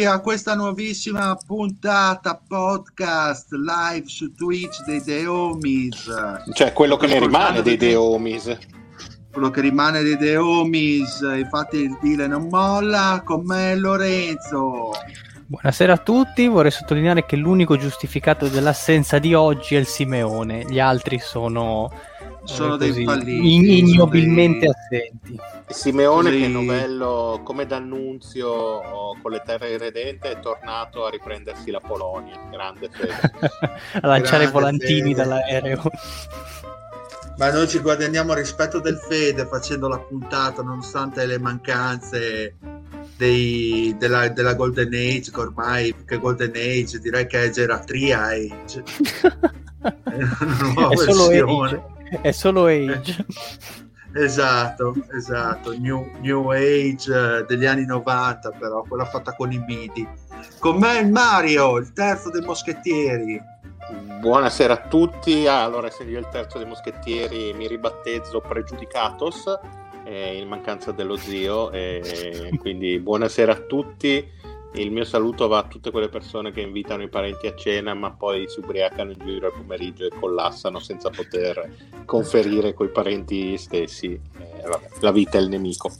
Benvenuti a questa nuovissima puntata podcast live su Twitch dei The Homies. Cioè quello che ne rimane dei The Homies. Quello che rimane dei The Homies, infatti il deal non molla, con me Lorenzo. Buonasera a tutti, vorrei sottolineare che l'unico giustificato dell'assenza di oggi è il Simeone, gli altri sono, Sono dei falliti, ignobilmente dei- assenti. Simeone Così- che novello come D'Annunzio con le terre redente è tornato a riprendersi la Polonia. Grande fede. a lanciare i Grande volantini fede. dall'aereo. Ma noi ci guadagniamo rispetto del Fede facendo la puntata nonostante le mancanze dei- della, della Golden Age, che ormai che Golden Age direi che è Geratria Age. È una nuova è solo versione. È solo age. Esatto, esatto, New, new Age eh, degli anni 90 però, quella fatta con i midi. Con me il Mario, il terzo dei moschettieri. Buonasera a tutti. Ah, allora, essendo io il terzo dei moschettieri, mi ribattezzo Pregiudicatos eh, in mancanza dello zio. e quindi buonasera a tutti. Il mio saluto va a tutte quelle persone che invitano i parenti a cena, ma poi si ubriacano in giro al pomeriggio e collassano senza poter conferire coi parenti stessi. Eh, vabbè, la vita è il nemico,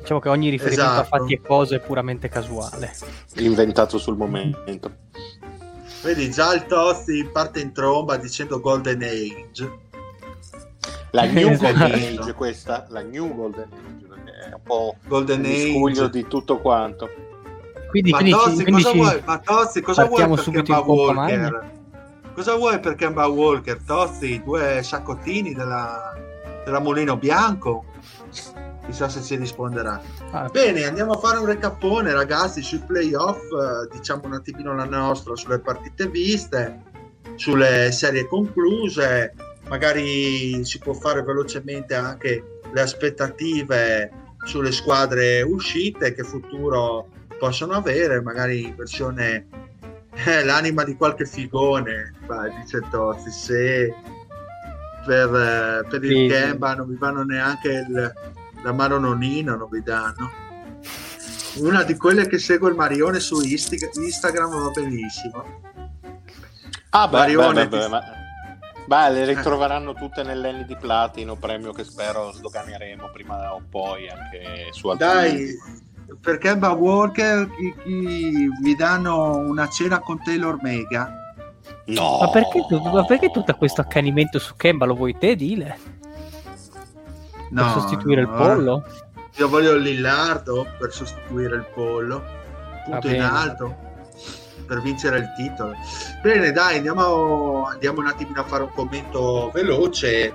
Diciamo che ogni riferimento Esatto. a fatti e cose è puramente casuale. inventato sul momento. Vedi, già il Tozzi parte in tromba dicendo Golden Age. La New Esatto. Golden Age, questa, la New Golden Age, è un po' Golden un miscuglio Age. di tutto quanto. Quindi, Ma quindi Tozzi, quindi cosa ci- vuoi? Ma Tozzi, cosa vuoi partiamo per subito Kemba Walker? Cosa vuoi per Kemba Walker? Tozzi, due sciaccottini della, della Mulino Bianco? Chissà se ci risponderà. Ah, Bene, andiamo a fare un recapone, ragazzi, sui playoff, eh, diciamo un attimino la nostra sulle partite viste, sulle serie concluse, magari si può fare velocemente anche le aspettative sulle squadre uscite, che futuro possono avere, magari in versione eh, l'anima di qualche figone, dice Tozzi, se per, eh, per Sì, il sì. Kemba non vi vanno neanche il, la mano nonina, non vi danno. Una di quelle che segue il Marione su Insti- Instagram va benissimo. Ah, beh, Marione, beh, beh, ti- ma... Beh, le ritroveranno tutte nell'Enni di Platino, premio che spero sdoganeremo prima o poi anche su altri Dai, per Kemba Walker chi, chi- vi danno una cena con Taylor Mega. No! Ma perché, ma perché tutto questo accanimento su Kemba lo vuoi te, Dile? Per sostituire il no, pollo? Io voglio il Lillardo per sostituire il pollo. Punto in alto per vincere il titolo. Bene, dai, andiamo, andiamo un attimino a fare un commento veloce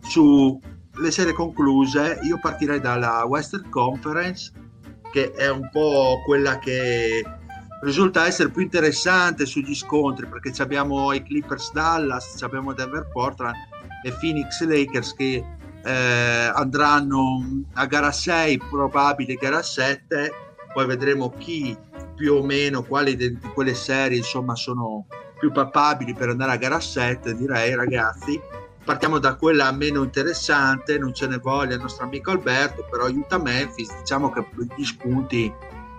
sulle serie concluse. Io partirei dalla Western Conference, che è un po' quella che risulta essere più interessante sugli scontri, perché abbiamo i Clippers Dallas, abbiamo Denver Portland e Phoenix Lakers che eh, andranno a gara 6, probabile gara 7, poi vedremo chi più o meno, quali di quelle serie insomma sono più papabili per andare a gara 7, direi ragazzi. Partiamo da quella meno interessante, non ce ne voglia il nostro amico Alberto, però Utah Memphis, diciamo che gli spunti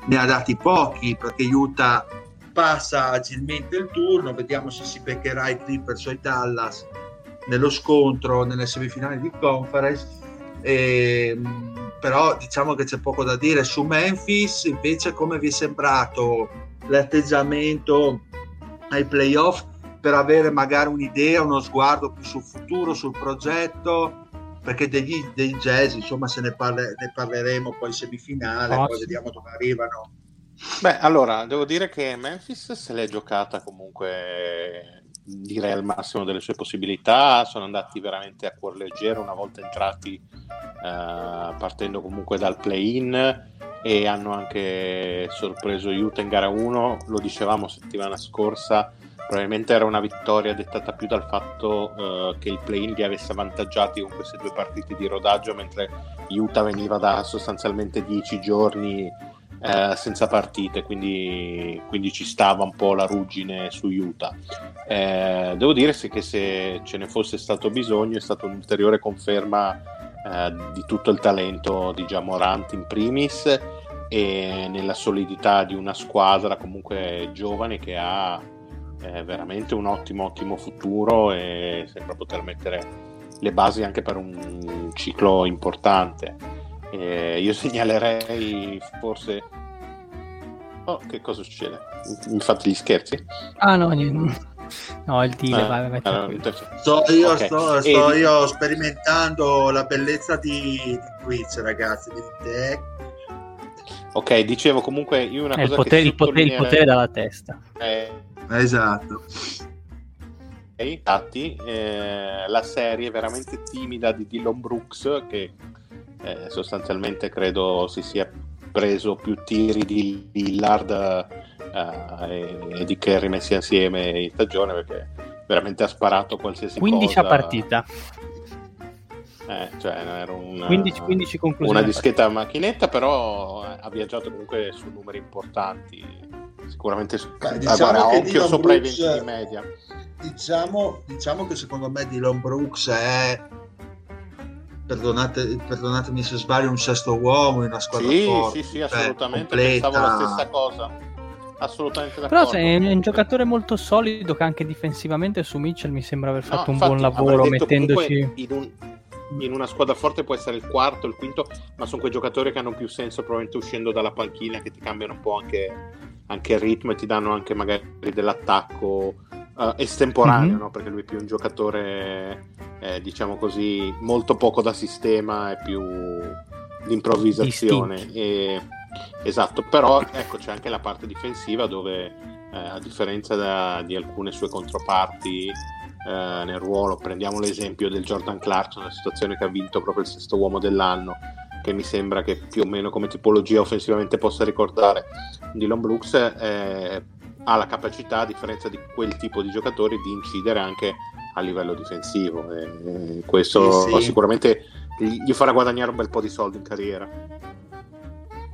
ne ha dati pochi perché Utah passa agilmente il turno, vediamo se si beccherà i Clippers o i Dallas nello scontro nelle semifinali di conference. E, ehm, però diciamo che c'è poco da dire su Memphis invece come vi è sembrato l'atteggiamento ai playoff per avere magari un'idea, uno sguardo più sul futuro, sul progetto, perché degli, dei jazz, insomma, se ne, parle, ne parleremo poi in semifinale, oh, poi sì. vediamo dove arrivano. Beh, allora, devo dire che Memphis se l'è giocata comunque, direi al massimo delle sue possibilità, sono andati veramente a cuor leggero una volta entrati, eh, partendo comunque dal play-in e hanno anche sorpreso Utah in gara 1, lo dicevamo settimana scorsa, probabilmente era una vittoria dettata più dal fatto uh, che il play-in li avesse avvantaggiati con queste due partite di rodaggio, mentre Utah veniva da sostanzialmente dieci giorni uh, senza partite, quindi, quindi, ci stava un po' la ruggine su Utah. Eh, devo dire che se ce ne fosse stato bisogno è stata un'ulteriore conferma eh, di tutto il talento di Jamorant in primis e nella solidità di una squadra comunque giovane che ha è veramente un ottimo, ottimo futuro e sembra poter mettere le basi anche per un ciclo importante. E io segnalerei forse. Oh, che cosa succede? Mi fate gli scherzi? Ah, no, niente. No, il deal, ah, vai, vai, allora, sto, io, okay. sto, sto e... io sperimentando la bellezza di, di Twitch, ragazzi. Di te. Ok, dicevo comunque io una è cosa il potere, il potere, il potere dalla testa. Eh, Esatto. Infatti, eh, la serie veramente timida di Dylan Brooks, che eh, sostanzialmente credo si sia preso più tiri di Lillard eh, e, di Kerry messi assieme in stagione, perché veramente ha sparato qualsiasi 15 cosa. 15 a partita. Eh, cioè, era una, 15, 15 una dischetta a macchinetta, però ha viaggiato comunque su numeri importanti sicuramente Beh, diciamo guarda, occhio sopra Brooks, i 20 di media. Diciamo, diciamo che secondo me Dylan Brooks è Perdonate, perdonatemi se sbaglio, un sesto uomo in una squadra sì, forte. Sì, sì, assolutamente, completa. pensavo la stessa cosa. Assolutamente d'accordo. Però è un giocatore molto solido che anche difensivamente su Mitchell mi sembra aver fatto no, un infatti, buon lavoro mettendoci... In, un, in, una squadra forte può essere il quarto, il quinto, ma sono quei giocatori che hanno più senso probabilmente uscendo dalla panchina che ti cambiano un po' anche anche il ritmo e ti danno anche magari dell'attacco uh, estemporaneo, mm-hmm. no? perché lui è più un giocatore, eh, diciamo così, molto poco da sistema e più di improvvisazione. E, esatto, però ecco c'è anche la parte difensiva dove eh, a differenza da, di alcune sue controparti eh, nel ruolo, prendiamo l'esempio del Jordan Clarkson, una situazione che ha vinto proprio il sesto uomo dell'anno, che mi sembra che più o meno come tipologia offensivamente possa ricordare Dylan Brooks, eh, ha la capacità, a differenza di quel tipo di giocatori, di incidere anche a livello difensivo. E questo sì, sì. sicuramente gli farà guadagnare un bel po' di soldi in carriera.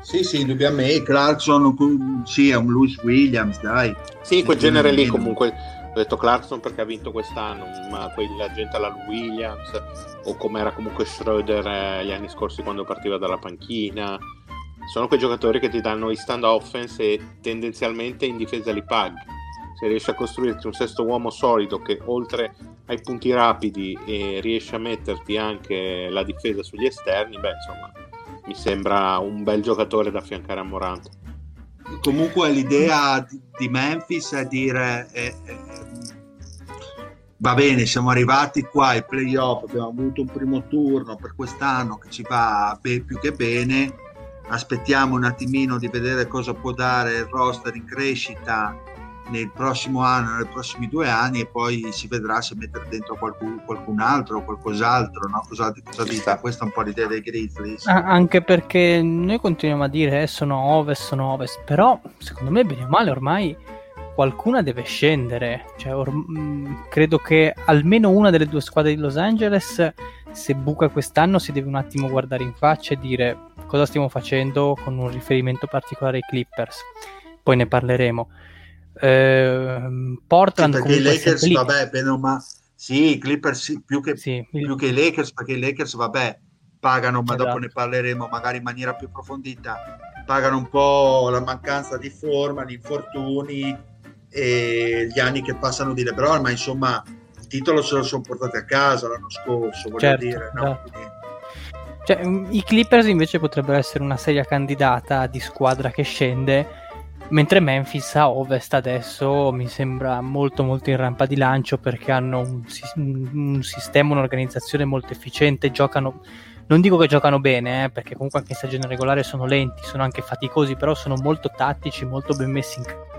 Sì, sì, indubbiamente. Clarkson, sì, è un Louis Williams, dai. Sì, quel genere lì comunque ho detto Clarkson perché ha vinto quest'anno, ma quella gente alla Williams o come era comunque Schroeder eh, gli anni scorsi quando partiva dalla panchina. Sono quei giocatori che ti danno i stand offense e tendenzialmente in difesa li paghi. Se riesci a costruirti un sesto uomo solido che oltre ai punti rapidi e riesci a metterti anche la difesa sugli esterni, beh insomma mi sembra un bel giocatore da affiancare a Morant comunque l'idea di, Memphis è dire eh, eh, va bene siamo arrivati qua ai playoff abbiamo avuto un primo turno per quest'anno che ci va più che bene aspettiamo un attimino di vedere cosa può dare il roster in crescita nel prossimo anno, nei prossimi due anni e poi si vedrà se mettere dentro qualcun, qualcun altro o qualcos'altro, no? cosa, cosa dite? Questa è un po' l'idea dei Grizzlies. Ah, anche perché noi continuiamo a dire eh, sono ovest, sono ovest, però secondo me bene o male ormai qualcuna deve scendere. Cioè, or- mm, credo che almeno una delle due squadre di Los Angeles, se buca quest'anno, si deve un attimo guardare in faccia e dire cosa stiamo facendo con un riferimento particolare ai Clippers. Poi ne parleremo. Eh, Portland sì, perché i Lakers, vabbè, bene o male Sì, i Clippers sì, più, che, Sì, più che i Lakers, perché i Lakers, vabbè, pagano, ma dopo Esatto. ne parleremo magari in maniera più approfondita, pagano un po' la mancanza di forma, gli infortuni e gli anni che passano di LeBron, ma insomma il titolo se lo sono portati a casa l'anno scorso, voglio Certo, dire. no? esatto. Quindi- Cioè, mm, I Clippers invece potrebbero essere una seria candidata di squadra che scende, mentre Memphis a ovest adesso mi sembra molto molto in rampa di lancio perché hanno un, un sistema, un'organizzazione molto efficiente, giocano, non dico che giocano bene, eh, perché comunque anche in stagione regolare sono lenti, sono anche faticosi, però sono molto tattici, molto ben messi in campo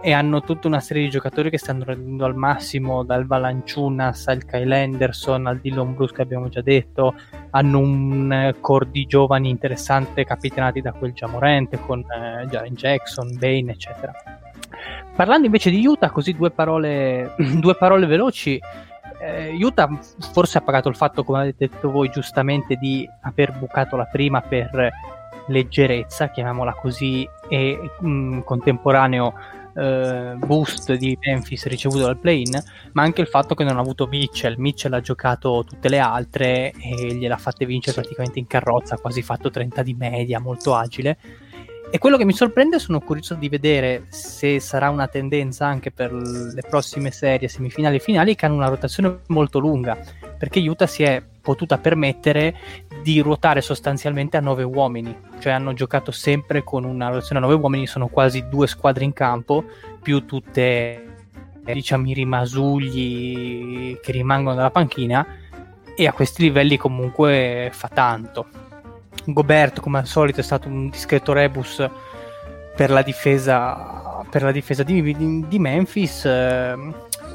e hanno tutta una serie di giocatori che stanno rendendo al massimo dal Valanciunas al Kyle Henderson al Dillon Bruce che abbiamo già detto. Hanno un eh, core di giovani interessante capitanati da quel Jamorente con eh, Jaren Jackson, Bane eccetera. Parlando invece di Utah così due parole, due parole veloci eh, Utah forse ha pagato il fatto come avete detto voi giustamente di aver bucato la prima per leggerezza chiamiamola così e mh, contemporaneo eh, boost di Memphis ricevuto dal play-in, ma anche il fatto che non ha avuto Mitchell. Mitchell ha giocato tutte le altre e gliel'ha fatte vincere Sì. praticamente in carrozza, ha quasi fatto 30 di media, molto agile. E quello che mi sorprende, sono curioso di vedere se sarà una tendenza anche per le prossime serie, semifinali e finali, che hanno una rotazione molto lunga, perché Utah si è potuta permettere di ruotare sostanzialmente a nove uomini, cioè hanno giocato sempre con una rotazione a nove uomini, sono quasi due squadre in campo, più tutte eh, diciamo i rimasugli che rimangono dalla panchina e a questi livelli comunque fa tanto. Gobert come al solito è stato un discreto rebus per la difesa per la difesa di, di- di Memphis eh,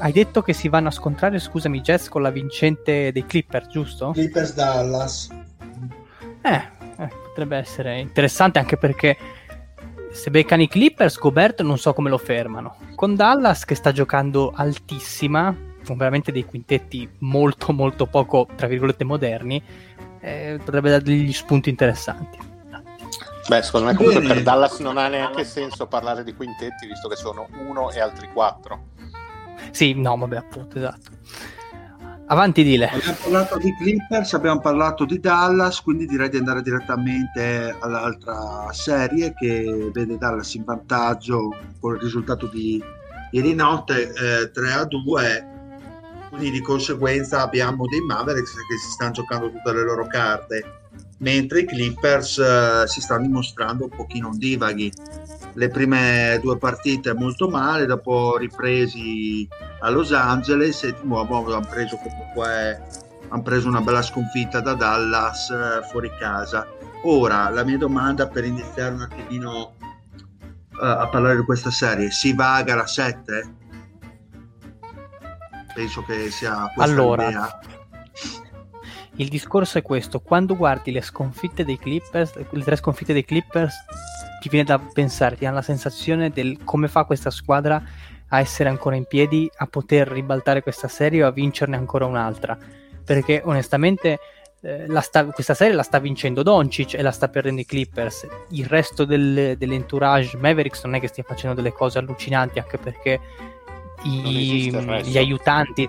hai detto che si vanno a scontrare scusami Jets con la vincente dei Clippers giusto? Clippers Dallas. Eh, eh, potrebbe essere interessante anche perché se beccano i Clippers, Gobert non so come lo fermano. Con Dallas che sta giocando altissima, con veramente dei quintetti molto molto poco, tra virgolette, moderni, eh, potrebbe dare degli spunti interessanti. Beh, secondo me comunque Bene. per Dallas non ha neanche senso parlare di quintetti, visto che sono uno e altri quattro. Sì, no, vabbè, appunto, esatto. Avanti, Dile. Abbiamo parlato di Clippers, abbiamo parlato di Dallas, quindi direi di andare direttamente all'altra serie che vede Dallas in vantaggio con il risultato di ieri notte eh, 3 a 2. Quindi di conseguenza abbiamo dei Mavericks che si stanno giocando tutte le loro carte, mentre i Clippers eh, si stanno dimostrando un pochino divaghi. Le prime due partite molto male, dopo ripresi a Los Angeles e di nuovo hanno preso comunque hanno preso una bella sconfitta da Dallas eh, fuori casa. Ora la mia domanda per iniziare un attimino eh, a parlare di questa serie, si va a gara 7? Penso che sia questa Allora, l'idea. Il discorso è questo: quando guardi le sconfitte dei Clippers, le tre sconfitte dei Clippers, ti viene da pensare, ti hanno la sensazione del come fa questa squadra a essere ancora in piedi, a poter ribaltare questa serie o a vincerne ancora un'altra. Perché onestamente eh, sta- questa serie la sta vincendo Doncic e la sta perdendo i Clippers. Il resto del- dell'entourage Mavericks non è che stia facendo delle cose allucinanti, anche perché i- gli aiutanti,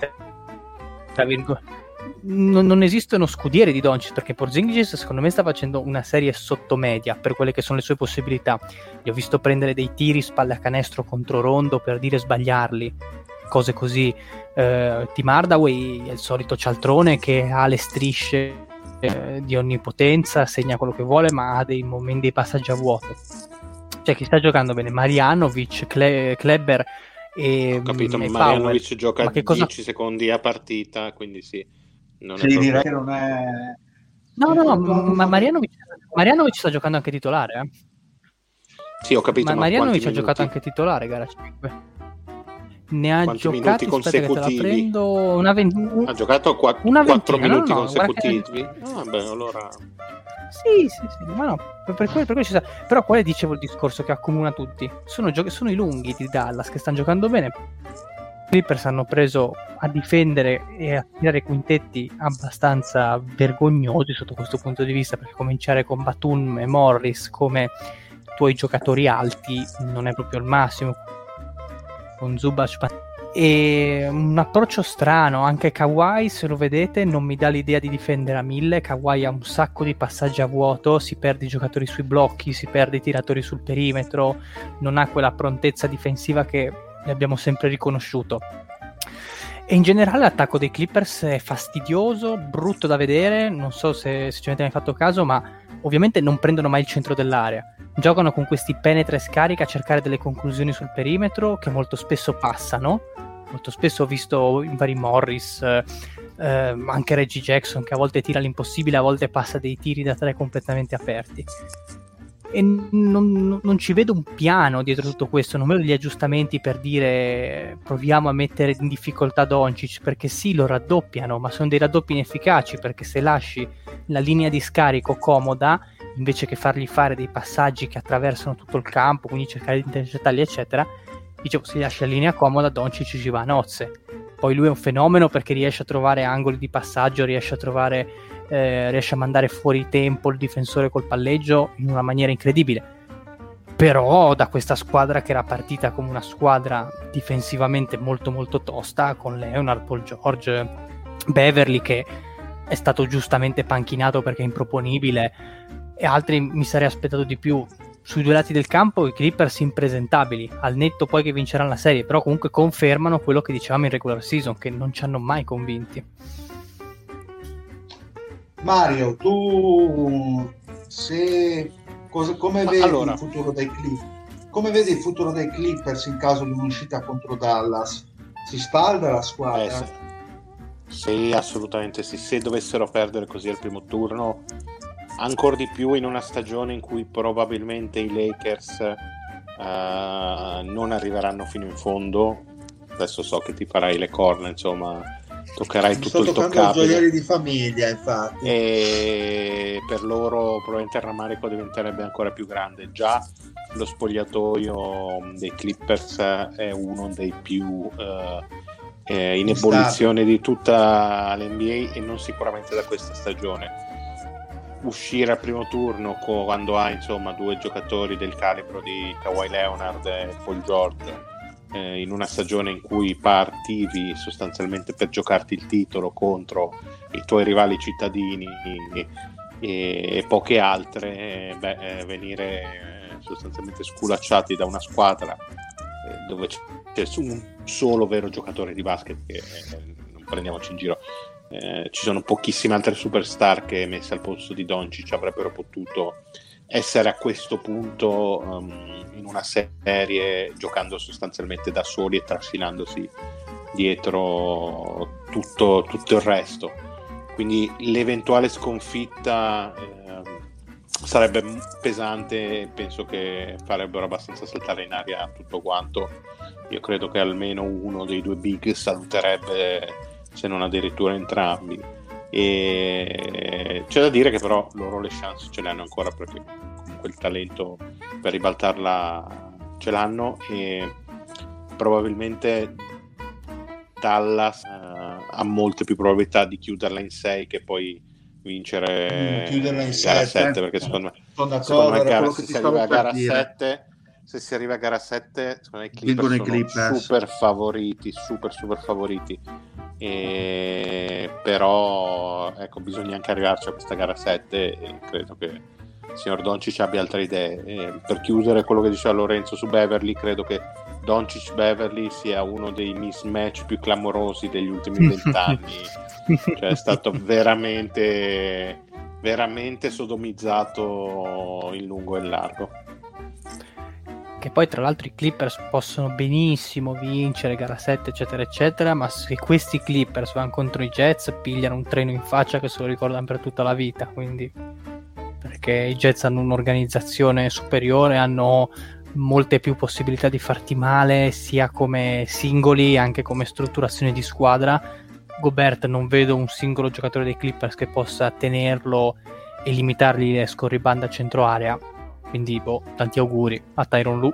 tra virgolette, non, non esistono scudieri di Doncic perché Porzingis secondo me sta facendo una serie sottomedia per quelle che sono le sue possibilità. Gli ho visto prendere dei tiri spalle a canestro contro Rondo per dire sbagliarli, cose così. Eh, Tim Hardaway è il solito cialtrone che ha le strisce eh, di onnipotenza, segna quello che vuole, ma ha dei momenti dei passaggi a vuoto. Cioè, chi sta giocando bene? Marjanovic, Cle- Kleber e, Ho capito, e Marjanovic Powell. gioca Ma che cosa- 10 secondi a partita, quindi sì. Non Sì, direi che non è... No, no, no, ma Marianovic, Marianovic sta giocando anche titolare. Eh? Sì, ho capito, Ma ma Marianovic ha giocato anche titolare gara 5. Ne ha Quanti giocati, minuti aspetta che te la consecutivi? prendo, una ventina. Ha giocato qua- Una 4 ventina, minuti no, no, guarda che- consecutivi? Ah, beh, allora... Sì, sì, sì, ma no, per, per quello, per quello ci sta. Però quale dicevo il discorso che accomuna tutti? Sono, gio- sono i lunghi di Dallas che stanno giocando bene. Clippers hanno preso a difendere e a tirare quintetti abbastanza vergognosi sotto questo punto di vista, perché cominciare con Batum e Morris come tuoi giocatori alti non è proprio il massimo. Con Zubac e un approccio strano, anche Kawhi se lo vedete non mi dà l'idea di difendere a mille, Kawhi ha un sacco di passaggi a vuoto, si perde i giocatori sui blocchi, si perde i tiratori sul perimetro, non ha quella prontezza difensiva che ne abbiamo sempre riconosciuto. E in generale l'attacco dei Clippers è fastidioso, brutto da vedere, non so se, se ci avete mai fatto caso, ma ovviamente non prendono mai il centro dell'area. Giocano con questi penetra e scarica a cercare delle conclusioni sul perimetro che molto spesso passano. Molto spesso ho visto in vari Morris, eh, anche Reggie Jackson che a volte tira l'impossibile, a volte passa dei tiri da tre completamente aperti e non, non, ci vedo un piano dietro tutto questo, non vedo gli aggiustamenti per dire proviamo a mettere in difficoltà Doncic perché sì lo raddoppiano, ma sono dei raddoppi inefficaci perché se lasci la linea di scarico comoda invece che fargli fare dei passaggi che attraversano tutto il campo, quindi cercare di intercettarli eccetera, dicevo se lasci la linea comoda Doncic ci va a nozze. Poi lui è un fenomeno perché riesce a trovare angoli di passaggio, riesce a trovare eh, riesce a mandare fuori tempo il difensore col palleggio in una maniera incredibile. Però da questa squadra che era partita come una squadra difensivamente molto molto tosta, con Leonard, Paul George, Beverly che è stato giustamente panchinato perché è improponibile e altri mi sarei aspettato di più. Sui due lati del campo i Clippers impresentabili, al netto poi che vinceranno la serie, però comunque confermano quello che dicevamo in regular season, che non ci hanno mai convinti. Mario, tu se, cosa, come vedi allora. il futuro dei Clippers? Come vedi il futuro dei Clippers in caso di un'uscita contro Dallas? Si spalda la squadra? Eh, sì. sì, assolutamente sì. Se dovessero perdere così al primo turno, ancora di più in una stagione in cui probabilmente i Lakers uh, non arriveranno fino in fondo. Adesso so che ti farai le corna, insomma, toccherai tutto il toccabile. gioielli di famiglia, infatti. E per loro probabilmente il rammarico diventerebbe ancora più grande. Già lo spogliatoio dei Clippers è uno dei più eh, eh, in ebollizione di tutta l'NBA e non sicuramente da questa stagione. Uscire al primo turno quando ha insomma due giocatori del calibro di Kawhi Leonard e Paul George eh, in una stagione in cui partivi sostanzialmente per giocarti il titolo contro i tuoi rivali cittadini e, e poche altre, beh, eh, venire sostanzialmente sculacciati da una squadra eh, dove c'è un solo vero giocatore di basket che eh, non prendiamoci in giro eh, ci sono pochissime altre superstar che messe al posto di Doncic avrebbero potuto essere a questo punto um, in una serie giocando sostanzialmente da soli e trascinandosi dietro tutto, tutto il resto. Quindi l'eventuale sconfitta eh, sarebbe pesante penso che farebbero abbastanza saltare in aria tutto quanto. Io credo che almeno uno dei due big saluterebbe, se non addirittura entrambi e c'è da dire che però loro le chance ce le hanno ancora perché comunque il talento per ribaltarla ce l'hanno e probabilmente Dallas uh, ha molte più probabilità di chiuderla in 6 che poi vincere mm, chiuderla in 7 7 perché secondo me, secondo me gara, se arriva a gara 7 se si arriva a gara 7 secondo me i Clippers sono Clippers. super favoriti super super favoriti e, però ecco, bisogna anche arrivarci a questa gara 7 e credo che il signor Doncic abbia altre idee. E per chiudere quello che diceva Lorenzo su Beverly, credo che Doncic Beverly sia uno dei mismatch più clamorosi degli ultimi vent'anni. cioè, è stato veramente, veramente sodomizzato in lungo e in largo che poi tra l'altro i Clippers possono benissimo vincere gara 7 eccetera eccetera ma se questi Clippers vanno contro i Jets pigliano un treno in faccia che se lo ricordano per tutta la vita quindi. Perché i Jets hanno un'organizzazione superiore hanno molte più possibilità di farti male sia come singoli anche come strutturazione di squadra. Gobert non vedo un singolo giocatore dei Clippers che possa tenerlo e limitargli le scorribande a centro area quindi, boh, tanti auguri a Tyron Lu.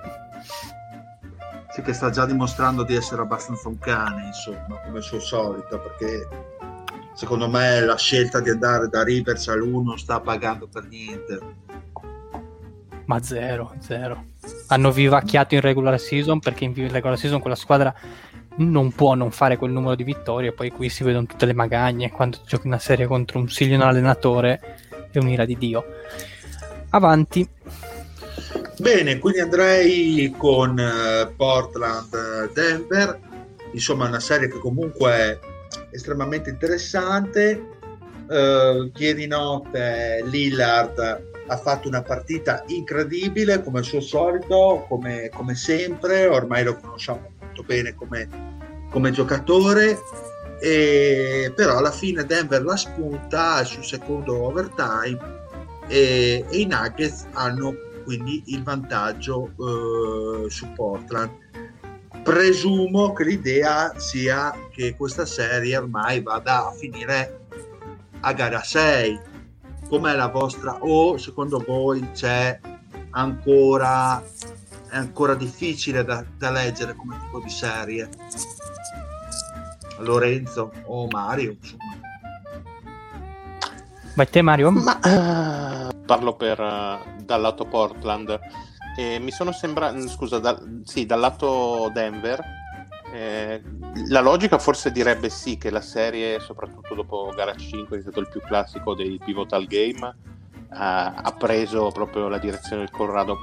Sì, che sta già dimostrando di essere abbastanza un cane, insomma, come al suo solito, perché secondo me la scelta di andare da Rivers all'1 non sta pagando per niente. Ma zero, zero. Hanno vivacchiato in regular season perché in regular season quella squadra non può non fare quel numero di vittorie. Poi qui si vedono tutte le magagne. Quando giochi una serie contro un Silion allenatore, è un'ira di Dio. Avanti. Bene, quindi andrei con uh, Portland eh, Denver. Insomma, una serie che comunque è estremamente interessante. Uh, ieri notte Lillard ha fatto una partita incredibile come al suo solito, come, come sempre, ormai lo conosciamo molto bene come, come giocatore, e, però alla fine Denver la spunta sul secondo overtime e, e i Nuggets hanno quindi il vantaggio eh, su Portland. Presumo che l'idea sia che questa serie ormai vada a finire a gara 6 com'è la vostra o secondo voi c'è ancora è ancora difficile da, da leggere come tipo di serie Lorenzo o Mario insomma Vai te Mario? Ma, uh, parlo per, uh, dal lato Portland e mi sono sembrato scusa da, sì, dal lato Denver eh, la logica forse direbbe sì che la serie, soprattutto dopo gara 5, che è stato il più classico dei pivotal game, eh, ha preso proprio la direzione del Colorado.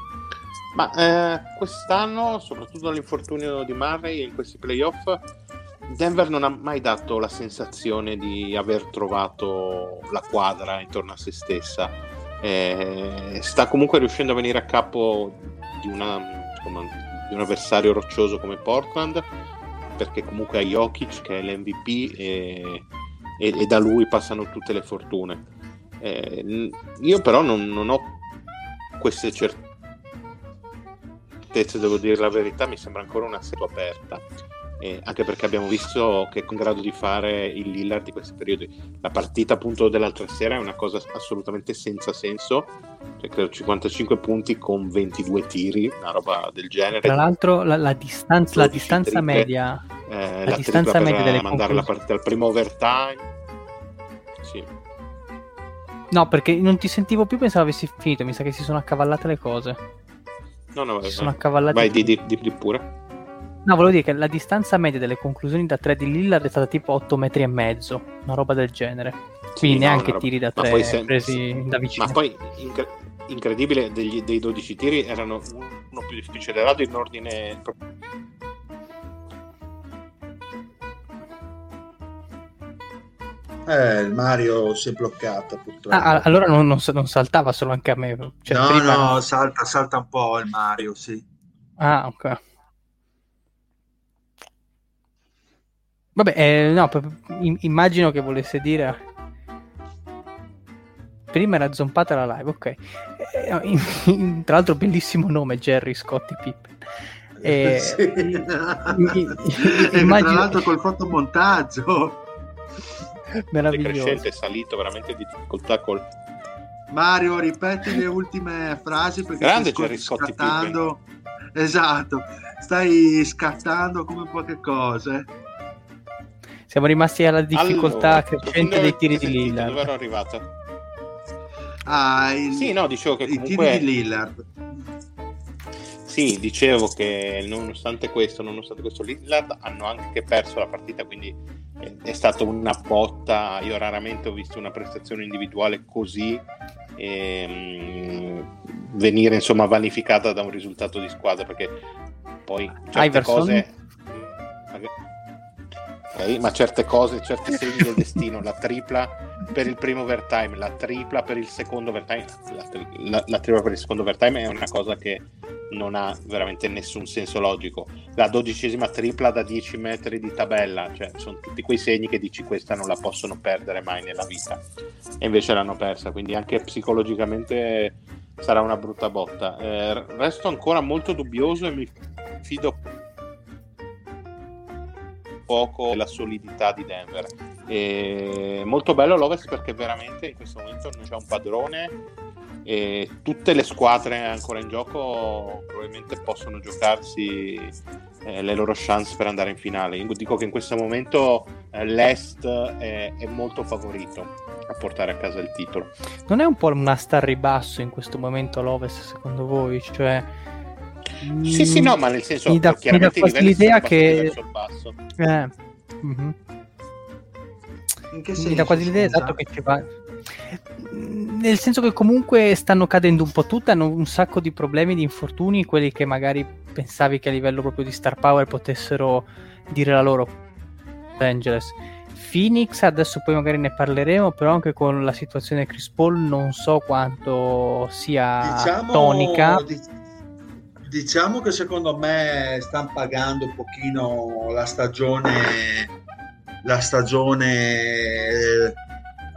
Ma eh, quest'anno, soprattutto dall'infortunio di Murray in questi playoff, Denver non ha mai dato la sensazione di aver trovato la quadra intorno a se stessa. Eh, sta comunque riuscendo a venire a capo di, una, insomma, di un avversario roccioso come Portland perché comunque ha Jokic che è l'MVP e, e, e da lui passano tutte le fortune. Eh, io però non, non, ho queste certezze, devo dire la verità, mi sembra ancora una serie aperta. Eh, anche perché abbiamo visto che è in grado di fare il Lillard di questi periodi. La partita appunto dell'altra sera è una cosa assolutamente senza senso, cioè credo 55 punti con 22 tiri, una roba del genere. Tra l'altro la, la distanza, la distanza media, eh, la, la distanza media delle mandare conclusioni. la partita al primo overtime. Sì. No, perché non ti sentivo più, pensavo avessi finito, mi sa che si sono accavallate le cose. No, no, si sono accavallate. Vai, di, di, di pure. No, volevo dire che la distanza media delle conclusioni da 3 di Lillard è stata tipo 8 metri e mezzo, una roba del genere. Quindi sì, neanche no, tiri da 3 se... presi da vicino. Ma poi incre... incredibile, degli, dei 12 tiri erano uno più difficile dell'altro in ordine Eh, il Mario si è bloccato purtroppo. Ah, allora non, non, non, saltava solo anche a me. Cioè, no, prima... no, salta, salta un po' il Mario, sì. Ah, ok. Vabbè, eh, no, immagino che volesse dire. Prima era zompata la live, ok. Eh, in, in, tra l'altro, bellissimo nome, Jerry Scotti Pippen. Eh, sì. in, immagino... Tra l'altro col fotomontaggio. Meraviglioso. è salito veramente di difficoltà col... Mario, ripeti le ultime frasi perché Grande Jerry Scotti scattando. Esatto, stai scattando come poche cose. Siamo rimasti alla difficoltà allora, crescente dei tiri di Lillard. Dove ero arrivato? Ah, il, sì, no, dicevo che comunque... I tiri di Lillard. Sì, dicevo che nonostante questo, nonostante questo Lillard hanno anche perso la partita, quindi è stata una botta. Io raramente ho visto una prestazione individuale così ehm, venire insomma vanificata da un risultato di squadra perché poi certe Iverson. cose Okay, ma certe cose, certi segni del destino, la tripla per il primo overtime, la tripla per il secondo overtime, la, la, la, tripla per il secondo overtime è una cosa che non ha veramente nessun senso logico. La dodicesima tripla da 10 metri di tabella, cioè sono tutti quei segni che dici questa non la possono perdere mai nella vita. E invece l'hanno persa, quindi anche psicologicamente sarà una brutta botta. Eh, resto ancora molto dubbioso e mi fido poco della solidità di Denver. E molto bello l'Ovest perché veramente in questo momento non c'è un padrone e tutte le squadre ancora in gioco probabilmente possono giocarsi eh, le loro chance per andare in finale. Io dico che in questo momento eh, l'Est è, è, molto favorito a portare a casa il titolo. Non è un po' una star ribasso in questo momento l'Ovest secondo voi? Cioè sì, sì, no, ma nel senso mi dà, mi dà quasi l'idea che Eh. Mm-hmm. In che senso? Mi dà quasi l'idea esatto che ci va nel senso che comunque stanno cadendo un po' tutte, hanno un sacco di problemi, di infortuni, quelli che magari pensavi che a livello proprio di star power potessero dire la loro. Angeles. Phoenix, adesso poi magari ne parleremo, però anche con la situazione Chris Paul non so quanto sia diciamo, tonica. Diciamo che secondo me stanno pagando un pochino la stagione la stagione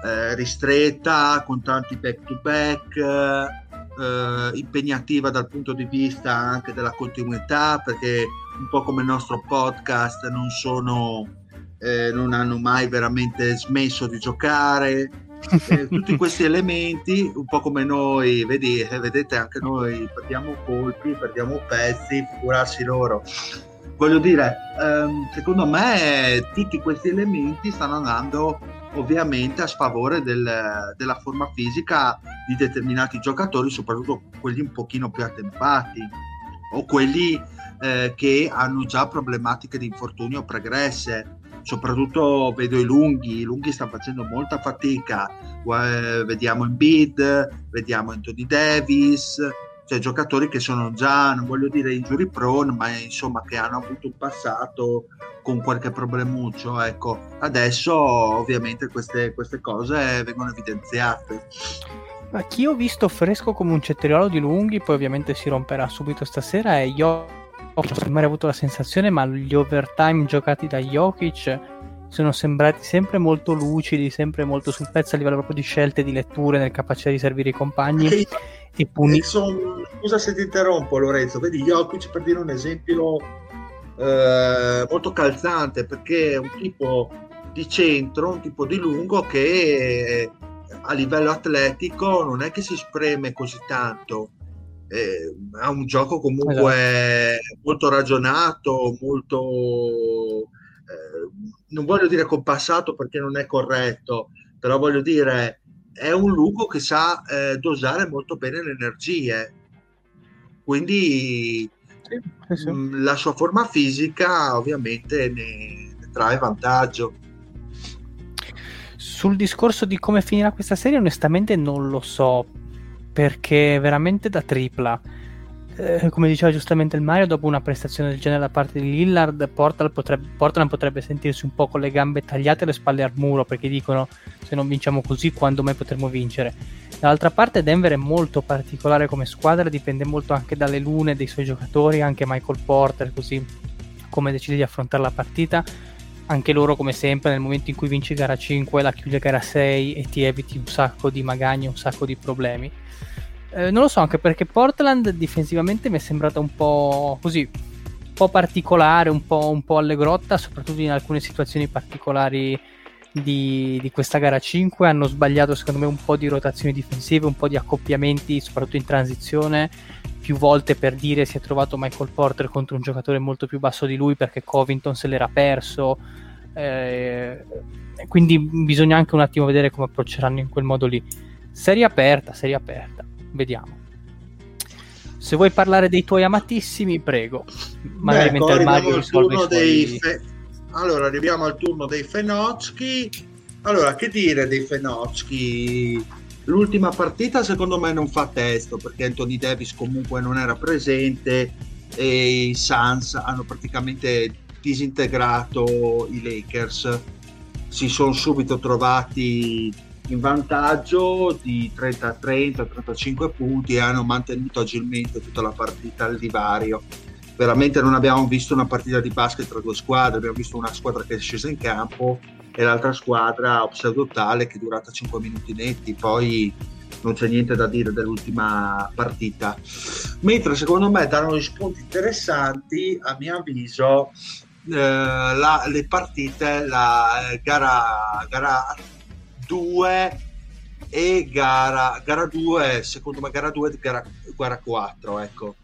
eh, ristretta, con tanti back to back, eh, impegnativa dal punto di vista anche della continuità, perché un po' come il nostro podcast non sono, eh, non hanno mai veramente smesso di giocare. Eh, tutti questi elementi, un po' come noi, vedi, eh, vedete anche noi perdiamo colpi, perdiamo pezzi, figurarsi loro voglio dire, ehm, secondo me tutti questi elementi stanno andando ovviamente a sfavore del, della forma fisica di determinati giocatori, soprattutto quelli un pochino più attempati o quelli eh, che hanno già problematiche di infortunio pregresse. Soprattutto vedo i lunghi, i lunghi stanno facendo molta fatica. Eh, vediamo Embiid, vediamo Anthony Davis, cioè giocatori che sono già, non voglio dire injury prone, ma insomma che hanno avuto un passato con qualche problemuccio. Ecco, adesso ovviamente queste, queste cose vengono evidenziate. Ma chi ho visto fresco come un cetriolo di lunghi, poi ovviamente si romperà subito stasera, è Jokic. Ho sempre avuto la sensazione, ma gli overtime giocati da Jokic sono sembrati sempre molto lucidi, sempre molto sul pezzo a livello proprio di scelte, di letture, nel capacità di servire i compagni. E, e puni... Son... Scusa se ti interrompo Lorenzo, vedi Jokic per dire un esempio eh, molto calzante perché è un tipo di centro, un tipo di lungo che a livello atletico non è che si spreme così tanto. Eh, ha un gioco comunque esatto. molto ragionato, molto eh, non voglio dire compassato perché non è corretto, però voglio dire è un lugo che sa eh, dosare molto bene le energie. Quindi sì, sì. Mh, mm, la sua forma fisica ovviamente ne, ne trae vantaggio. Sul discorso di come finirà questa serie, onestamente non lo so, perché veramente da tripla eh, come diceva giustamente il Mario, dopo una prestazione del genere da parte di Lillard, Portland potrebbe, Portland potrebbe sentirsi un po' con le gambe tagliate e le spalle al muro, perché dicono se non vinciamo così, quando mai potremo vincere? Dall'altra parte Denver è molto particolare come squadra, dipende molto anche dalle lune dei suoi giocatori, anche Michael Porter, così come decide di affrontare la partita. Anche loro, come sempre, nel momento in cui vinci gara 5, la chiude gara 6 e ti eviti un sacco di magagni, un sacco di problemi eh, non lo so, anche perché Portland difensivamente mi è sembrata un po' così, un po' particolare, un po', un po alle grotta, soprattutto in alcune situazioni particolari di, di, questa gara 5. Hanno sbagliato secondo me un po' di rotazioni difensive, un po' di accoppiamenti, soprattutto in transizione. Più volte per dire si è trovato Michael Porter contro un giocatore molto più basso di lui perché Covington se l'era perso. Eh, quindi bisogna anche un attimo vedere come approcceranno in quel modo lì. Serie aperta, serie aperta vediamo. Se vuoi parlare dei tuoi amatissimi, prego. Magari ecco, mentre Mario risolve dei fe... Allora, arriviamo al turno dei Fenocchi. Allora, che dire dei Fenocchi? L'ultima partita secondo me non fa testo perché Anthony Davis comunque non era presente e i Suns hanno praticamente disintegrato i Lakers. Si sono subito trovati in vantaggio di 30-30, 35 punti e hanno mantenuto agilmente tutta la partita al divario. Veramente non abbiamo visto una partita di basket tra due squadre, abbiamo visto una squadra che è scesa in campo e l'altra squadra pseudotale che è durata 5 minuti netti, poi non c'è niente da dire dell'ultima partita. Mentre secondo me danno degli spunti interessanti, a mio avviso, eh, la, le partite, la eh, gara, gara 2 e gara, gara 2, secondo me gara 2 e gara, gara 4, ecco,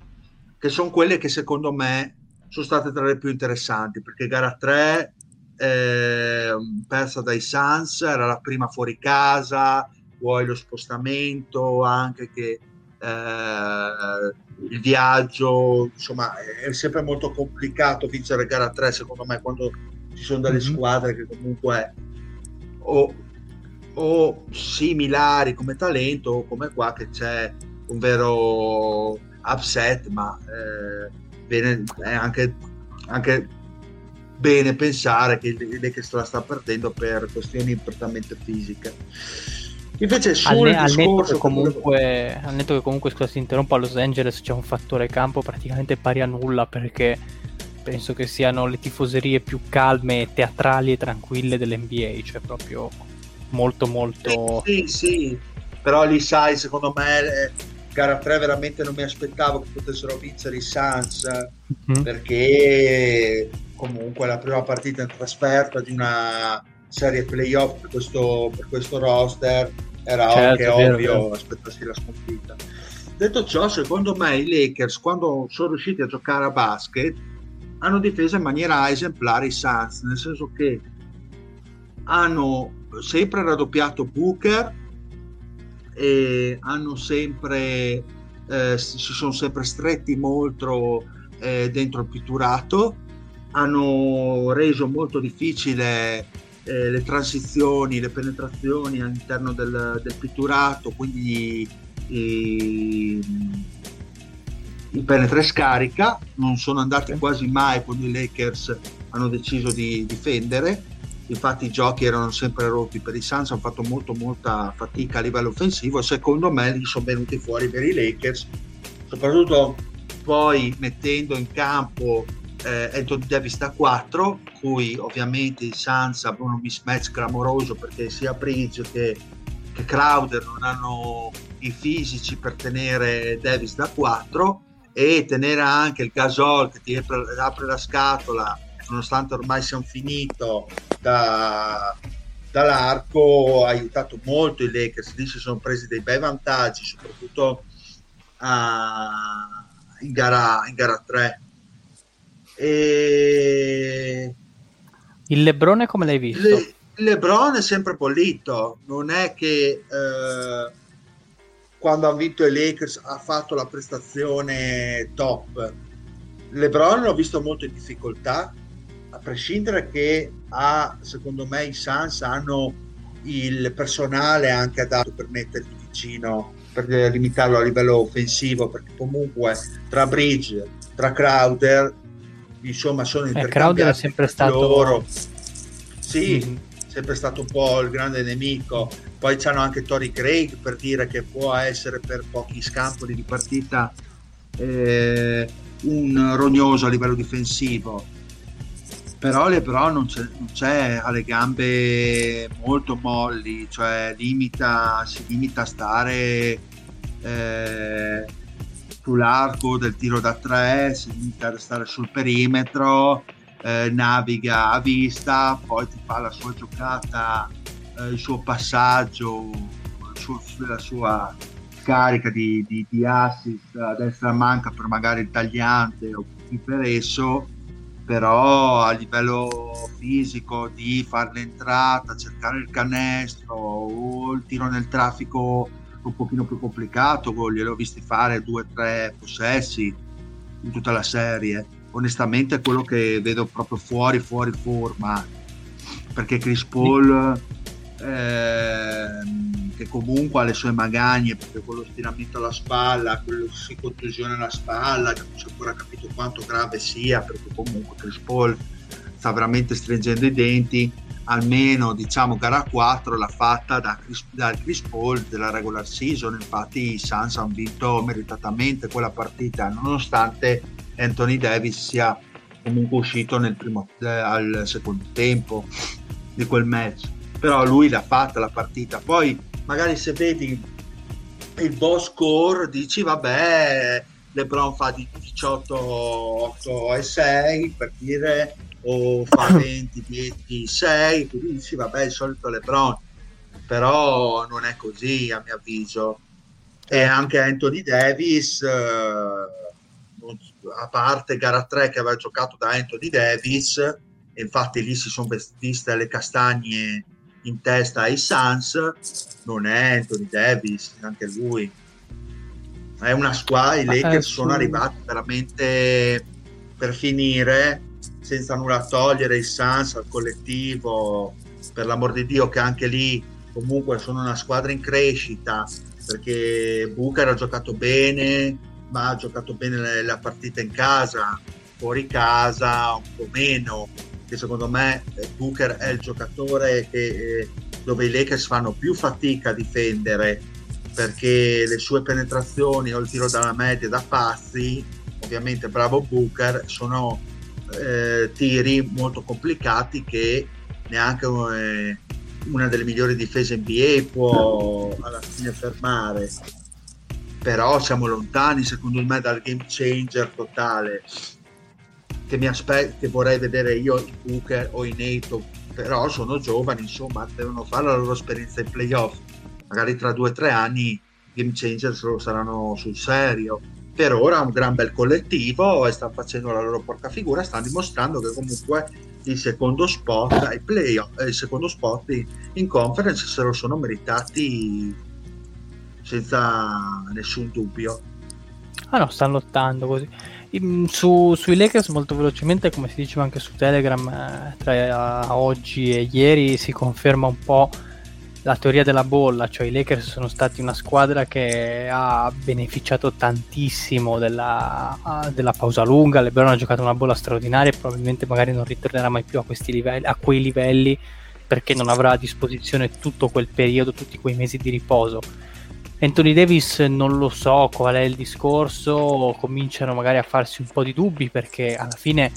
che sono quelle che secondo me sono state tra le più interessanti, perché gara 3 eh, persa dai Suns, era la prima fuori casa, vuoi lo spostamento, anche che eh, il viaggio, insomma è sempre molto complicato vincere gara 3 secondo me quando ci sono delle mm-hmm. squadre che comunque o, o, similari come talento o come qua che c'è un vero upset, ma eh, bene, è anche, anche bene pensare che il Lakers la sta perdendo per questioni prettamente fisiche. Invece sul al, al netto che comunque, al netto che comunque scusa si interrompa a Los Angeles c'è un fattore campo praticamente pari a nulla perché penso che siano le tifoserie più calme, teatrali e tranquille dell'NBA, cioè proprio molto molto... Sì, sì, sì. però lì sai, secondo me eh, gara 3 veramente non mi aspettavo che potessero vincere i Suns mm-hmm. perché comunque la prima partita in trasferta di una serie playoff per questo, per questo roster era certo, anche vero, ovvio vero. aspettarsi la sconfitta. Detto ciò, secondo me i Lakers quando sono riusciti a giocare a basket hanno difeso in maniera esemplare i Suns, nel senso che hanno sempre raddoppiato Booker e hanno sempre eh, si sono sempre stretti molto eh, dentro il pitturato. Hanno reso molto difficile eh, le transizioni, le penetrazioni all'interno del, del pitturato, quindi i, i penetra e scarica, non sono andati quasi mai quando i Lakers hanno deciso di difendere, infatti i giochi erano sempre rotti per i Suns, hanno fatto molto molta fatica a livello offensivo, secondo me li sono venuti fuori per i Lakers, soprattutto poi mettendo in campo eh, Anthony Davis da 4, cui ovviamente i Suns avevano un mismatch clamoroso perché sia Bridge che, che Crowder non hanno i fisici per tenere Davis da 4 e tenere anche il Gasol che ti apre, apre la scatola nonostante ormai siamo finito da, dall'arco ha aiutato molto i Lakers lì si sono presi dei bei vantaggi soprattutto uh, in, gara, in gara 3 e... Il Lebrone come l'hai visto? Le, Lebron è sempre bollito, non è che eh, quando ha vinto i Lakers ha fatto la prestazione top. Lebron l'ho visto molto in difficoltà, prescindere che ha, secondo me i Suns hanno il personale anche adatto per mettergli vicino, per limitarlo a livello offensivo, perché comunque tra Bridge, tra Crowder insomma sono eh, Crowder è sempre stato loro. Sì, mm. sempre stato un po' il grande nemico. Poi c'hanno anche Tori Craig per dire che può essere per pochi scampoli di partita eh, un rognoso a livello difensivo. Però LeBron non c'è, non c'è, ha le gambe molto molli, cioè limita, si limita a stare eh, sull'arco del tiro da tre, si limita a restare sul perimetro, eh, naviga a vista, poi ti fa la sua giocata, eh, il suo passaggio, il suo, la sua carica di, di, di, assist a destra manca per magari il tagliante o per esso, però a livello fisico di fare l'entrata, cercare il canestro o il tiro nel traffico un pochino più complicato, gliel'ho visti fare due o tre possessi in tutta la serie. Onestamente è quello che vedo proprio fuori, fuori forma, perché Chris Paul, eh, che comunque ha le sue magagne, perché quello stiramento alla spalla, quello si contusione alla spalla, che non si è ancora capito quanto grave sia, perché comunque Chris Paul sta veramente stringendo i denti, almeno diciamo gara 4 l'ha fatta da Chris, da Chris Paul della regular season infatti i Suns hanno vinto meritatamente quella partita nonostante Anthony Davis sia comunque uscito primo, eh, al secondo tempo di quel match però lui l'ha fatta la partita poi magari se vedi il boss score dici vabbè LeBron fa di 18 8 e 6 per dire o fa 20, 10, 6, tu dici vabbè il solito Lebron, però non è così a mio avviso. E anche Anthony Davis, eh, a parte gara 3 che aveva giocato da Anthony Davis, infatti lì si sono viste le castagne in testa ai Suns, non è Anthony Davis, anche lui. È una squadra, i Lakers sono arrivati veramente per finire senza nulla togliere i Sans al collettivo, per l'amor di Dio che anche lì comunque sono una squadra in crescita, perché Booker ha giocato bene, ma ha giocato bene la partita in casa, fuori casa un po' meno, che secondo me eh, Booker è il giocatore che, eh, dove i Lakers fanno più fatica a difendere perché le sue penetrazioni o il tiro dalla media da passi, ovviamente bravo Booker, sono eh, tiri molto complicati che neanche eh, una delle migliori difese NBA può alla fine fermare. Però siamo lontani secondo me dal game changer totale che mi aspetto che vorrei vedere io in Booker o in Nato però sono giovani insomma devono fare la loro esperienza in playoff magari tra due o tre anni game changer saranno sul serio per ora un gran bel collettivo e stanno facendo la loro porca figura stanno dimostrando che comunque il secondo spot ai playoff il secondo spot in conference se lo sono meritati senza nessun dubbio. Ah no, stanno lottando così. Su, sui Lakers molto velocemente, come si diceva anche su Telegram, eh, tra oggi e ieri si conferma un po' la teoria della bolla, cioè i Lakers sono stati una squadra che ha beneficiato tantissimo della, della pausa lunga, LeBron ha giocato una bolla straordinaria e probabilmente magari non ritornerà mai più a, livelli, a quei livelli perché non avrà a disposizione tutto quel periodo, tutti quei mesi di riposo Anthony Davis non lo so qual è il discorso, cominciano magari a farsi un po' di dubbi perché alla fine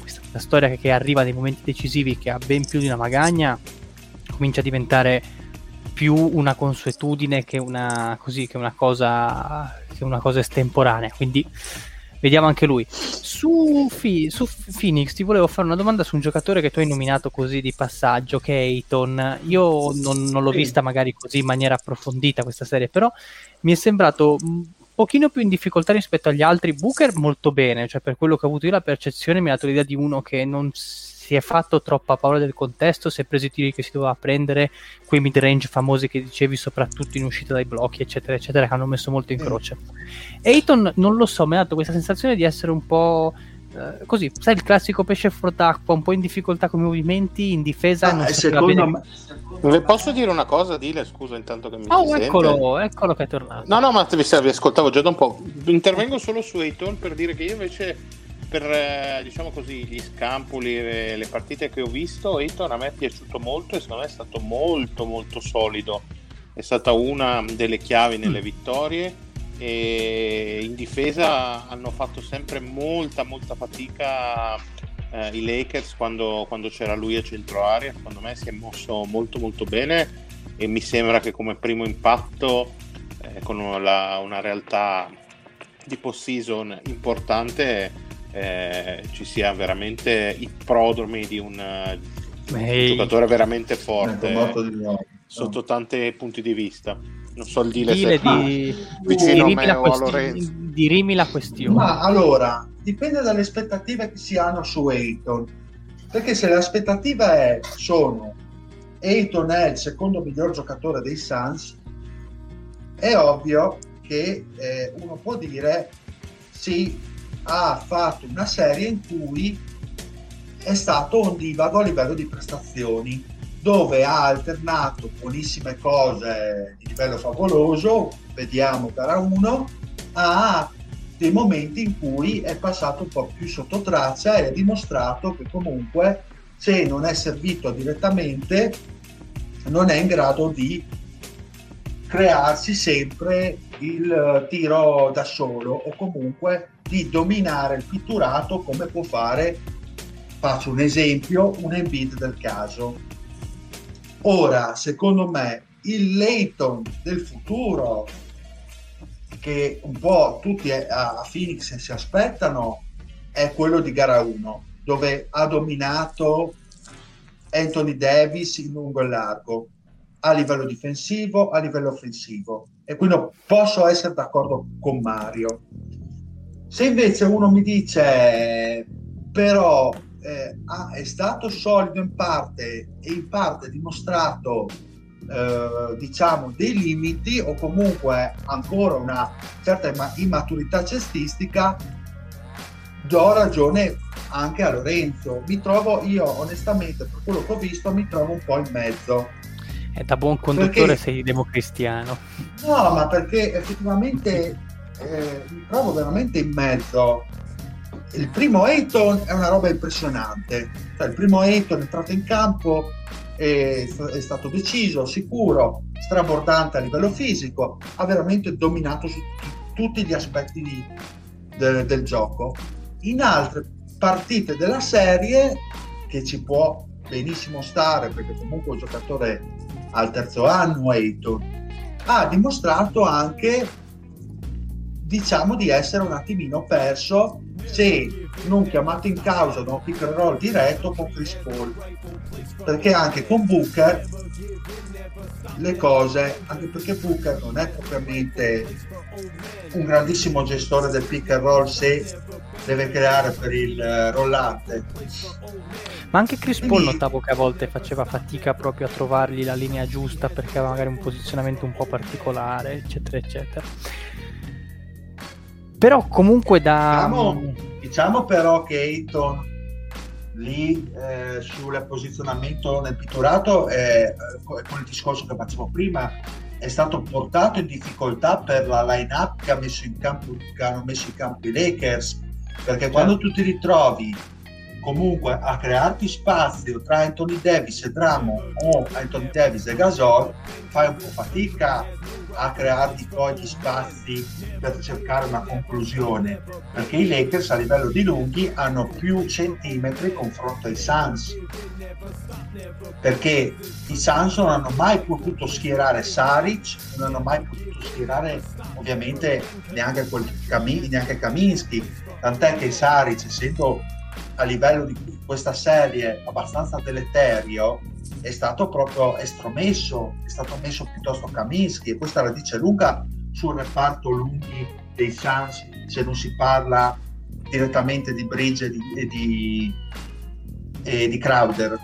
questa storia che, arriva nei momenti decisivi che ha ben più di una magagna comincia a diventare più una consuetudine che una, così, che una, cosa, che una cosa estemporanea. Quindi vediamo anche lui. Su, Fi- su, Phoenix ti volevo fare una domanda su un giocatore che tu hai nominato così di passaggio, che è Ayton. Io non, non l'ho sì. vista magari così in maniera approfondita questa serie, però mi è sembrato un pochino più in difficoltà rispetto agli altri. Booker molto bene, cioè per quello che ho avuto io la percezione mi ha dato l'idea di uno che non si è fatto troppa paura del contesto, si è preso i tiri che si doveva prendere, quei mid range famosi che dicevi, soprattutto in uscita dai blocchi, eccetera, eccetera, che hanno messo molto in croce. Ayton, non lo so, mi ha dato questa sensazione di essere un po'. Uh, così, sai il classico pesce fuori d'acqua, un po' in difficoltà con i movimenti, in difesa. Ah, non secondo me... Posso dire una cosa, Dile? Scusa, intanto che mi Oh, eccolo, eccolo che è tornato. No, no, ma vi, vi ascoltavo già da un po'. Intervengo solo su Ayton per dire che io invece per eh, diciamo così, gli scampoli e le partite che ho visto, Eton a me è piaciuto molto e secondo me è stato molto molto solido. È stata una delle chiavi nelle mm. vittorie e in difesa hanno fatto sempre molta molta fatica eh, i Lakers quando, quando, c'era lui a centro area. Secondo me si è mosso molto molto bene e mi sembra che come primo impatto eh, con una, una realtà di post-season importante eh, ci sia veramente i prodromi di un, un giocatore veramente forte eh, sotto tanti punti di vista. Non so il dile, dile se di, vicino di, a Lorenzo. Dirimi la questione. Ma allora, dipende dalle aspettative che si hanno su Ayton. Perché se le aspettative sono Ayton è il secondo miglior giocatore dei Suns, è ovvio che eh, uno può dire sì, ha fatto una serie in cui è stato ondivago a livello di prestazioni, dove ha alternato buonissime cose di livello favoloso, vediamo gara 1, a dei momenti in cui è passato un po' più sotto traccia e ha dimostrato che comunque se non è servito direttamente non è in grado di crearsi sempre il tiro da solo o comunque di dominare il pitturato come può fare, faccio un esempio, un Embiid del caso. Ora, secondo me, il Layton del futuro che un po' tutti a Phoenix si aspettano è quello di gara 1, dove ha dominato Anthony Davis in lungo e largo, a livello difensivo, a livello offensivo. E quindi posso essere d'accordo con Mario. Se invece uno mi dice però eh, ah, è stato solido in parte e in parte dimostrato eh, diciamo dei limiti o comunque ancora una certa immaturità cestistica do ragione anche a Lorenzo. Mi trovo io, onestamente, per quello che ho visto, mi trovo un po' in mezzo. E da buon conduttore perché... sei democristiano. No, ma perché effettivamente eh, mi trovo veramente in mezzo. Il primo Ayton è una roba impressionante. Cioè, il primo Ayton è entrato in campo, è, è stato deciso, sicuro, strabordante a livello fisico, ha veramente dominato su tutti gli aspetti di, de, del gioco. In altre partite della serie, che ci può benissimo stare, perché comunque un giocatore al terzo anno, Ayton, ha dimostrato anche diciamo di essere un attimino perso se non chiamato in causa da un pick and roll diretto con Chris Paul. Perché anche con Booker le cose anche perché Booker non è propriamente un grandissimo gestore del pick and roll se deve creare per il eh, rollante. Ma anche Chris Paul notavo che a volte faceva fatica proprio a trovargli la linea giusta perché aveva magari un posizionamento un po' particolare eccetera eccetera. Però comunque da... Diciamo, diciamo però che Ayton lì eh, sul posizionamento nel pitturato è, con il discorso che facevo prima è stato portato in difficoltà per la line-up che, ha messo in campo, che hanno messo in campo i Lakers perché quando tu ti ritrovi comunque a crearti spazio tra Anthony Davis e Drummond o Anthony Davis e Gasol fai un po' fatica a crearti poi gli spazi per cercare una conclusione perché i Lakers a livello di lunghi hanno più centimetri confronto ai Suns. Perché i Suns non hanno mai potuto schierare Saric non hanno mai potuto schierare ovviamente neanche, quel neanche Kaminsky tant'è che Saric essendo a livello di questa serie abbastanza deleterio è stato proprio estromesso, è stato messo piuttosto Kaminsky e questa la dice lunga sul reparto lunghi dei Suns se non si parla direttamente di Bridge e di, e di, e di Crowder.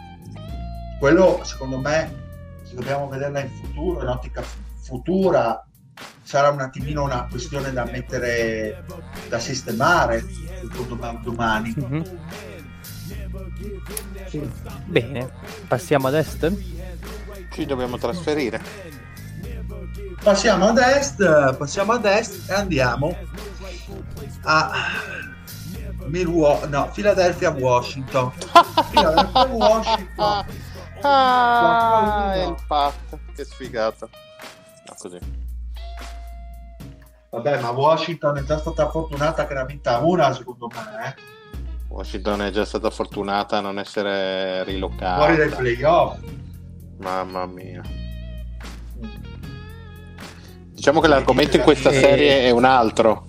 Quello secondo me, se dobbiamo vederla in futuro, in ottica futura, sarà un attimino una questione da mettere, da sistemare domani. Mm-hmm. Bene, passiamo ad est? Ci dobbiamo trasferire. Passiamo ad est, passiamo ad est e andiamo a Milwaukee, no, Philadelphia, Washington. Philadelphia, Washington. Ah, il pat, che sfigato. No, così. Vabbè, ma Washington è già stata fortunata che ne ha vinta una, secondo me. Eh? Washington è già stata fortunata a non essere rilocata. Fuori dai playoff. Mamma mia. Diciamo che l'argomento in questa serie è un altro.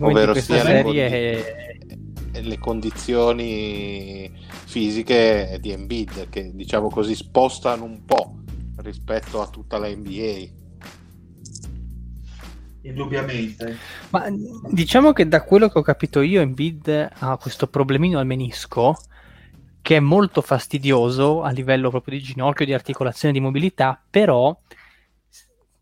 Ovvero sia le, è... le condizioni fisiche di Embiid che diciamo così spostano un po' rispetto a tutta la NBA indubbiamente. Ma diciamo che da quello che ho capito io, Embiid ha questo problemino al menisco che è molto fastidioso a livello proprio di ginocchio, di articolazione, di mobilità, però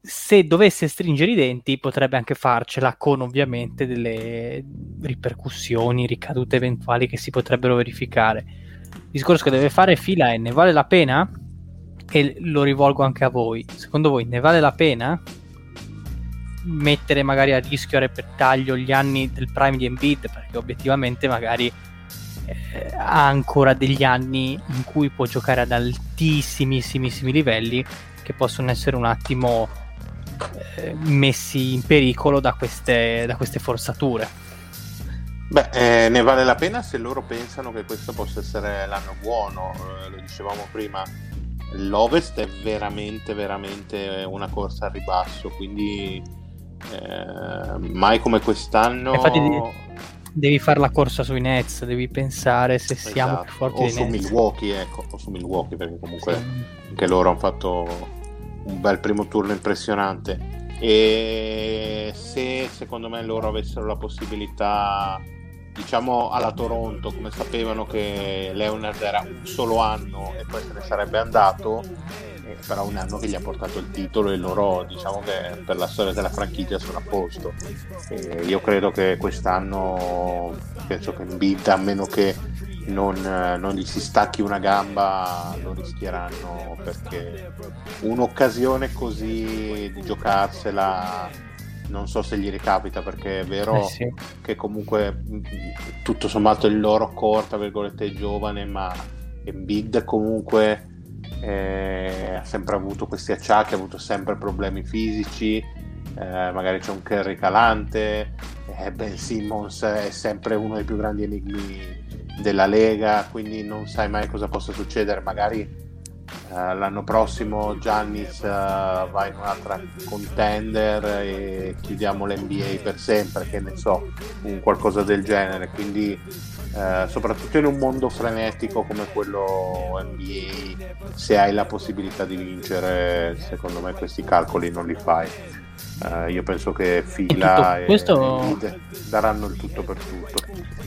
se dovesse stringere i denti potrebbe anche farcela con ovviamente delle ripercussioni, ricadute eventuali che si potrebbero verificare. Il discorso che deve fare fila è ne vale la pena? E lo rivolgo anche a voi. Secondo voi ne vale la pena mettere magari a rischio a repentaglio gli anni del prime di Embiid perché obiettivamente magari eh, ha ancora degli anni in cui può giocare ad altissimissimissimi livelli che possono essere un attimo eh, messi in pericolo da queste, da queste forzature. Beh, eh, ne vale la pena se loro pensano che questo possa essere l'anno buono, eh, lo dicevamo prima, l'Ovest è veramente, veramente una corsa a ribasso, quindi eh, mai come quest'anno. Infatti, devi fare la corsa sui Nets, devi pensare se esatto. siamo più forti o su Nets. Milwaukee, ecco, o su Milwaukee, perché comunque sì. anche loro hanno fatto un bel primo turno impressionante. E se secondo me loro avessero la possibilità, diciamo alla Toronto, come sapevano che Leonard era un solo anno e poi se ne sarebbe andato, però un anno che gli ha portato il titolo e loro diciamo che per la storia della franchigia sono a posto. E io credo che quest'anno penso che Embiid a meno che non, non, gli si stacchi una gamba lo rischieranno perché un'occasione così di giocarsela non so se gli ricapita perché è vero eh sì. che comunque tutto sommato il loro core tra virgolette è giovane ma Embiid comunque eh, ha sempre avuto questi acciacchi ha avuto sempre problemi fisici eh, magari c'è un Kerry calante eh, Ben Simmons è sempre uno dei più grandi enigmi della Lega quindi non sai mai cosa possa succedere magari Uh, l'anno prossimo Giannis uh, va in un'altra contender e chiudiamo l'NBA per sempre, che ne so, un qualcosa del genere. Quindi, uh, soprattutto in un mondo frenetico come quello NBA, se hai la possibilità di vincere, secondo me questi calcoli non li fai. io penso che Fila e, questo... e daranno il tutto per tutto.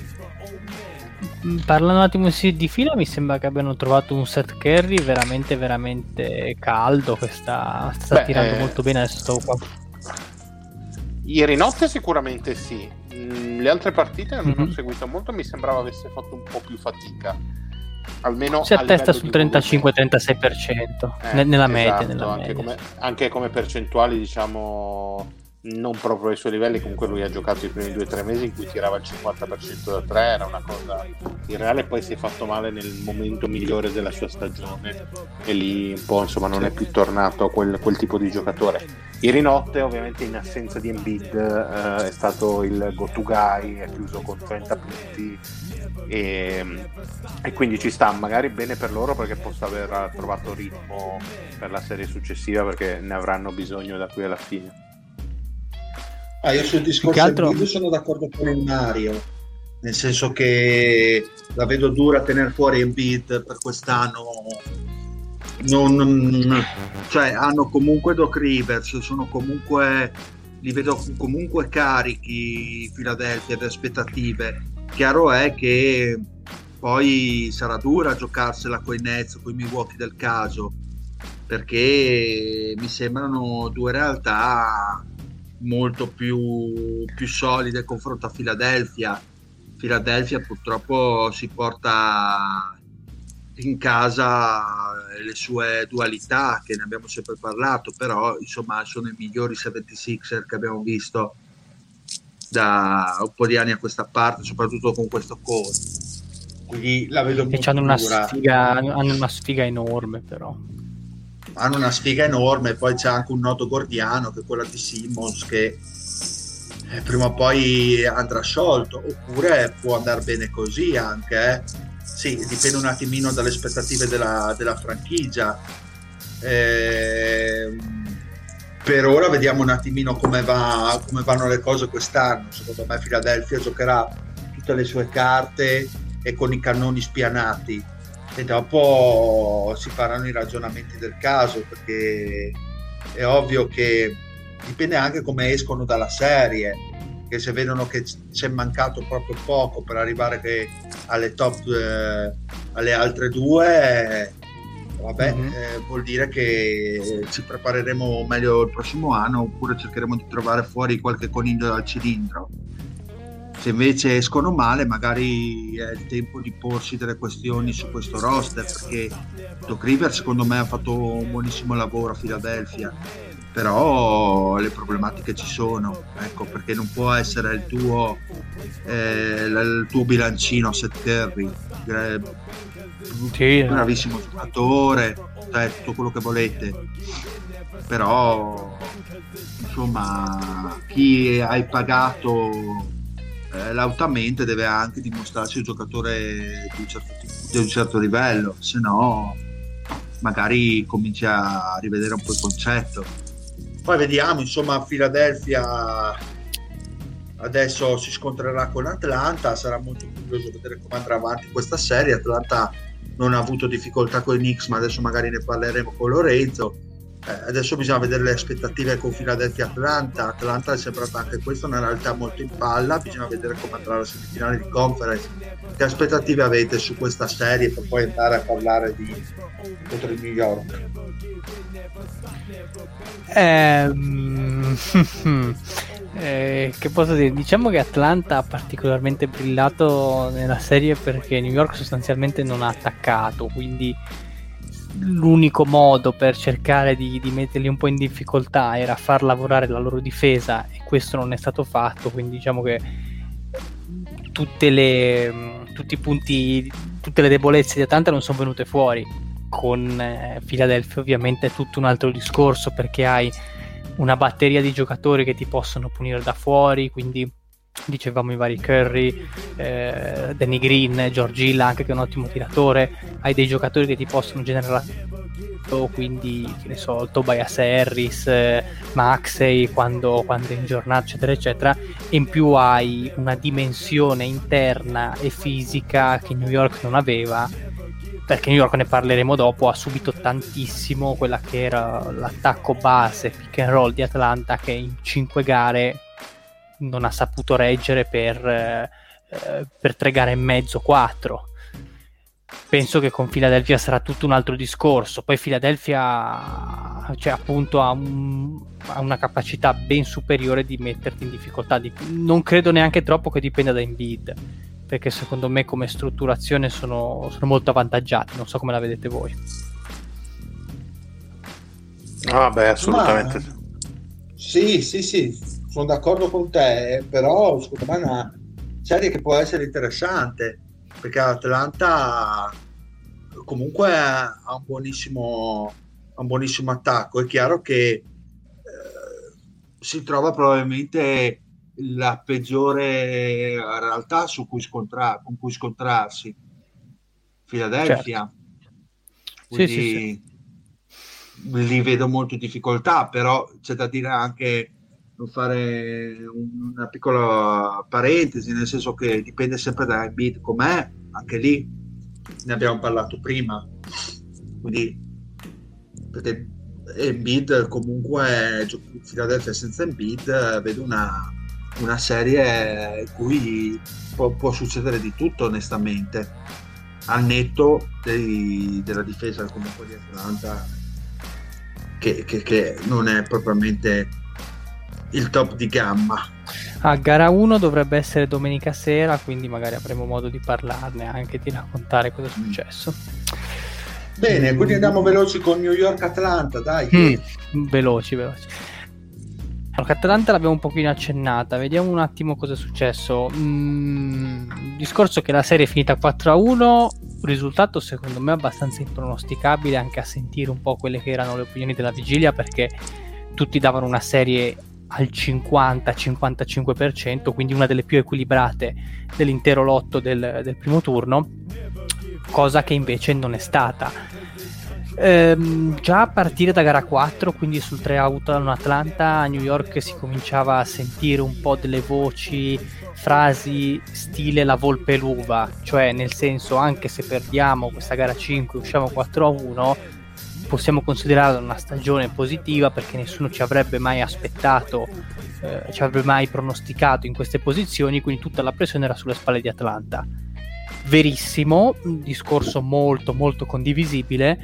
Mm, parlando un attimo di fila, mi sembra che abbiano trovato un set carry veramente, veramente caldo. Che sta, Beh, tirando eh... molto bene. Adesso sto qua. Ieri notte sicuramente sì. Mm, le altre partite non mm-hmm. ho seguito molto, mi sembrava avesse fatto un po' più fatica. Almeno si attesta sul 35-36% eh, nella media. Esatto, nella anche, media. Come, anche come percentuali, diciamo non proprio ai suoi livelli, comunque lui ha giocato i primi due o tre mesi in cui tirava il 50% da tre, era una cosa irreale, poi si è fatto male nel momento migliore della sua stagione e lì un po' insomma non è più tornato quel, quel tipo di giocatore. Ieri notte ovviamente in assenza di Embiid eh, è stato il go-to guy, è chiuso con 30 punti e, e, quindi ci sta magari bene per loro perché possa aver trovato ritmo per la serie successiva perché ne avranno bisogno da qui alla fine. Ah, io sul discorso altro... sono d'accordo con il Mario, nel senso che la vedo dura tenere fuori Embiid per quest'anno. Non, cioè, hanno comunque Doc Rivers, sono comunque, li vedo comunque carichi Philadelphia le aspettative. Chiaro è che poi sarà dura giocarsela con i Nets, con i Milwaukee del caso, perché mi sembrano due realtà molto più, più solide confronto a Philadelphia. Philadelphia purtroppo si porta in casa le sue dualità che ne abbiamo sempre parlato, però insomma sono i migliori 76er che abbiamo visto da un po' di anni a questa parte, soprattutto con questo core. Quindi la vedo molto hanno una, sfiga, hanno una sfiga enorme però hanno una sfiga enorme, poi c'è anche un nodo gordiano che è quella di Simmons che eh, prima o poi andrà sciolto, oppure può andare bene così anche. Eh. Sì, dipende un attimino dalle aspettative della, della franchigia. Eh, per ora vediamo un attimino come, va, come vanno le cose quest'anno. Secondo me Philadelphia giocherà tutte le sue carte e con i cannoni spianati e dopo si faranno i ragionamenti del caso perché è ovvio che dipende anche come escono dalla serie che se vedono che c'è mancato proprio poco per arrivare alle top eh, alle altre due vabbè mm-hmm. eh, vuol dire che ci prepareremo meglio il prossimo anno oppure cercheremo di trovare fuori qualche coniglio dal cilindro se invece escono male magari è il tempo di porsi delle questioni su questo roster perché Doc River secondo me ha fatto un buonissimo lavoro a Philadelphia però le problematiche ci sono ecco perché non può essere il tuo, eh, il tuo bilancino a Seth Curry eh, sì, bravissimo giocatore cioè, tutto quello che volete però insomma chi hai pagato eh, lautamente deve anche dimostrarsi un giocatore di un certo, di un certo livello, se no magari cominci a rivedere un po' il concetto. Poi vediamo, insomma, Philadelphia adesso si scontrerà con Atlanta, sarà molto curioso vedere come andrà avanti questa serie. Atlanta non ha avuto difficoltà con i Knicks, ma adesso magari ne parleremo con Lorenzo eh, adesso bisogna vedere le aspettative con Philadelphia Atlanta. Atlanta è sembrata anche questa una realtà molto in palla. Bisogna vedere come andrà la semifinale di conference. Che aspettative avete su questa serie per poi andare a parlare di contro il New York? Ehm, eh, che posso dire? Diciamo che Atlanta ha particolarmente brillato nella serie perché New York sostanzialmente non ha attaccato, quindi l'unico modo per cercare di, di, metterli un po' in difficoltà era far lavorare la loro difesa e questo non è stato fatto, quindi diciamo che le, tutti i punti, tutte le debolezze di Atlanta non sono venute fuori. Con eh, Philadelphia ovviamente è tutto un altro discorso perché hai una batteria di giocatori che ti possono punire da fuori, quindi dicevamo i vari Curry, eh, Danny Green, George Hill anche che è un ottimo tiratore, hai dei giocatori che ti possono generare quindi che ne so, Tobias Harris, eh, Maxey quando, quando è in giornata eccetera eccetera. In più hai una dimensione interna e fisica che New York non aveva perché New York ne parleremo dopo ha subito tantissimo quella che era l'attacco base pick and roll di Atlanta che in 5 gare non ha saputo reggere per, eh, per tre gare e mezzo, quattro. Penso che con Philadelphia sarà tutto un altro discorso. Poi Philadelphia cioè, appunto, ha, un, ha, una capacità ben superiore di metterti in difficoltà. Di, non credo neanche troppo che dipenda da Embiid, perché secondo me come strutturazione sono, sono molto avvantaggiati. Non so come la vedete voi. Ah, beh, assolutamente. Ma... Sì, sì, sì, sono d'accordo con te, però secondo me è una serie che può essere interessante perché Atlanta comunque ha un buonissimo, un buonissimo attacco. È chiaro che eh, si trova probabilmente la peggiore realtà su cui scontra- con cui scontrarsi. Philadelphia. Certo. Quindi sì, sì, sì. li vedo molto in difficoltà, però c'è da dire anche fare una piccola parentesi, nel senso che dipende sempre da Embiid com'è, anche lì ne abbiamo parlato prima, quindi perché Embiid comunque Philadelphia senza Embiid vedo una, una serie in cui può, può, succedere di tutto onestamente. Al netto dei, della difesa comunque di Atlanta che, che, che non è propriamente il top di gamma. A gara 1 dovrebbe essere domenica sera, quindi magari avremo modo di parlarne anche di raccontare cosa è successo. Bene, quindi andiamo veloci con New York Atlanta, dai. Mm, veloci, veloci. Allora, Atlanta l'abbiamo un pochino accennata, vediamo un attimo cosa è successo. Mm, il discorso che la serie è finita 4-1, risultato secondo me abbastanza impronosticabile anche a sentire un po' quelle che erano le opinioni della vigilia perché tutti davano una serie al 50-55%, quindi una delle più equilibrate dell'intero lotto del, del primo turno, cosa che invece non è stata. Ehm, già a partire da gara 4, quindi sul 3 out a Atlanta, a New York si cominciava a sentire un po' delle voci, frasi stile la volpe l'uva, cioè nel senso anche se perdiamo questa gara 5 usciamo 4 a 1 possiamo considerarla una stagione positiva perché nessuno ci avrebbe mai aspettato, eh, ci avrebbe mai pronosticato in queste posizioni, quindi tutta la pressione era sulle spalle di Atlanta. Verissimo, un discorso molto molto condivisibile,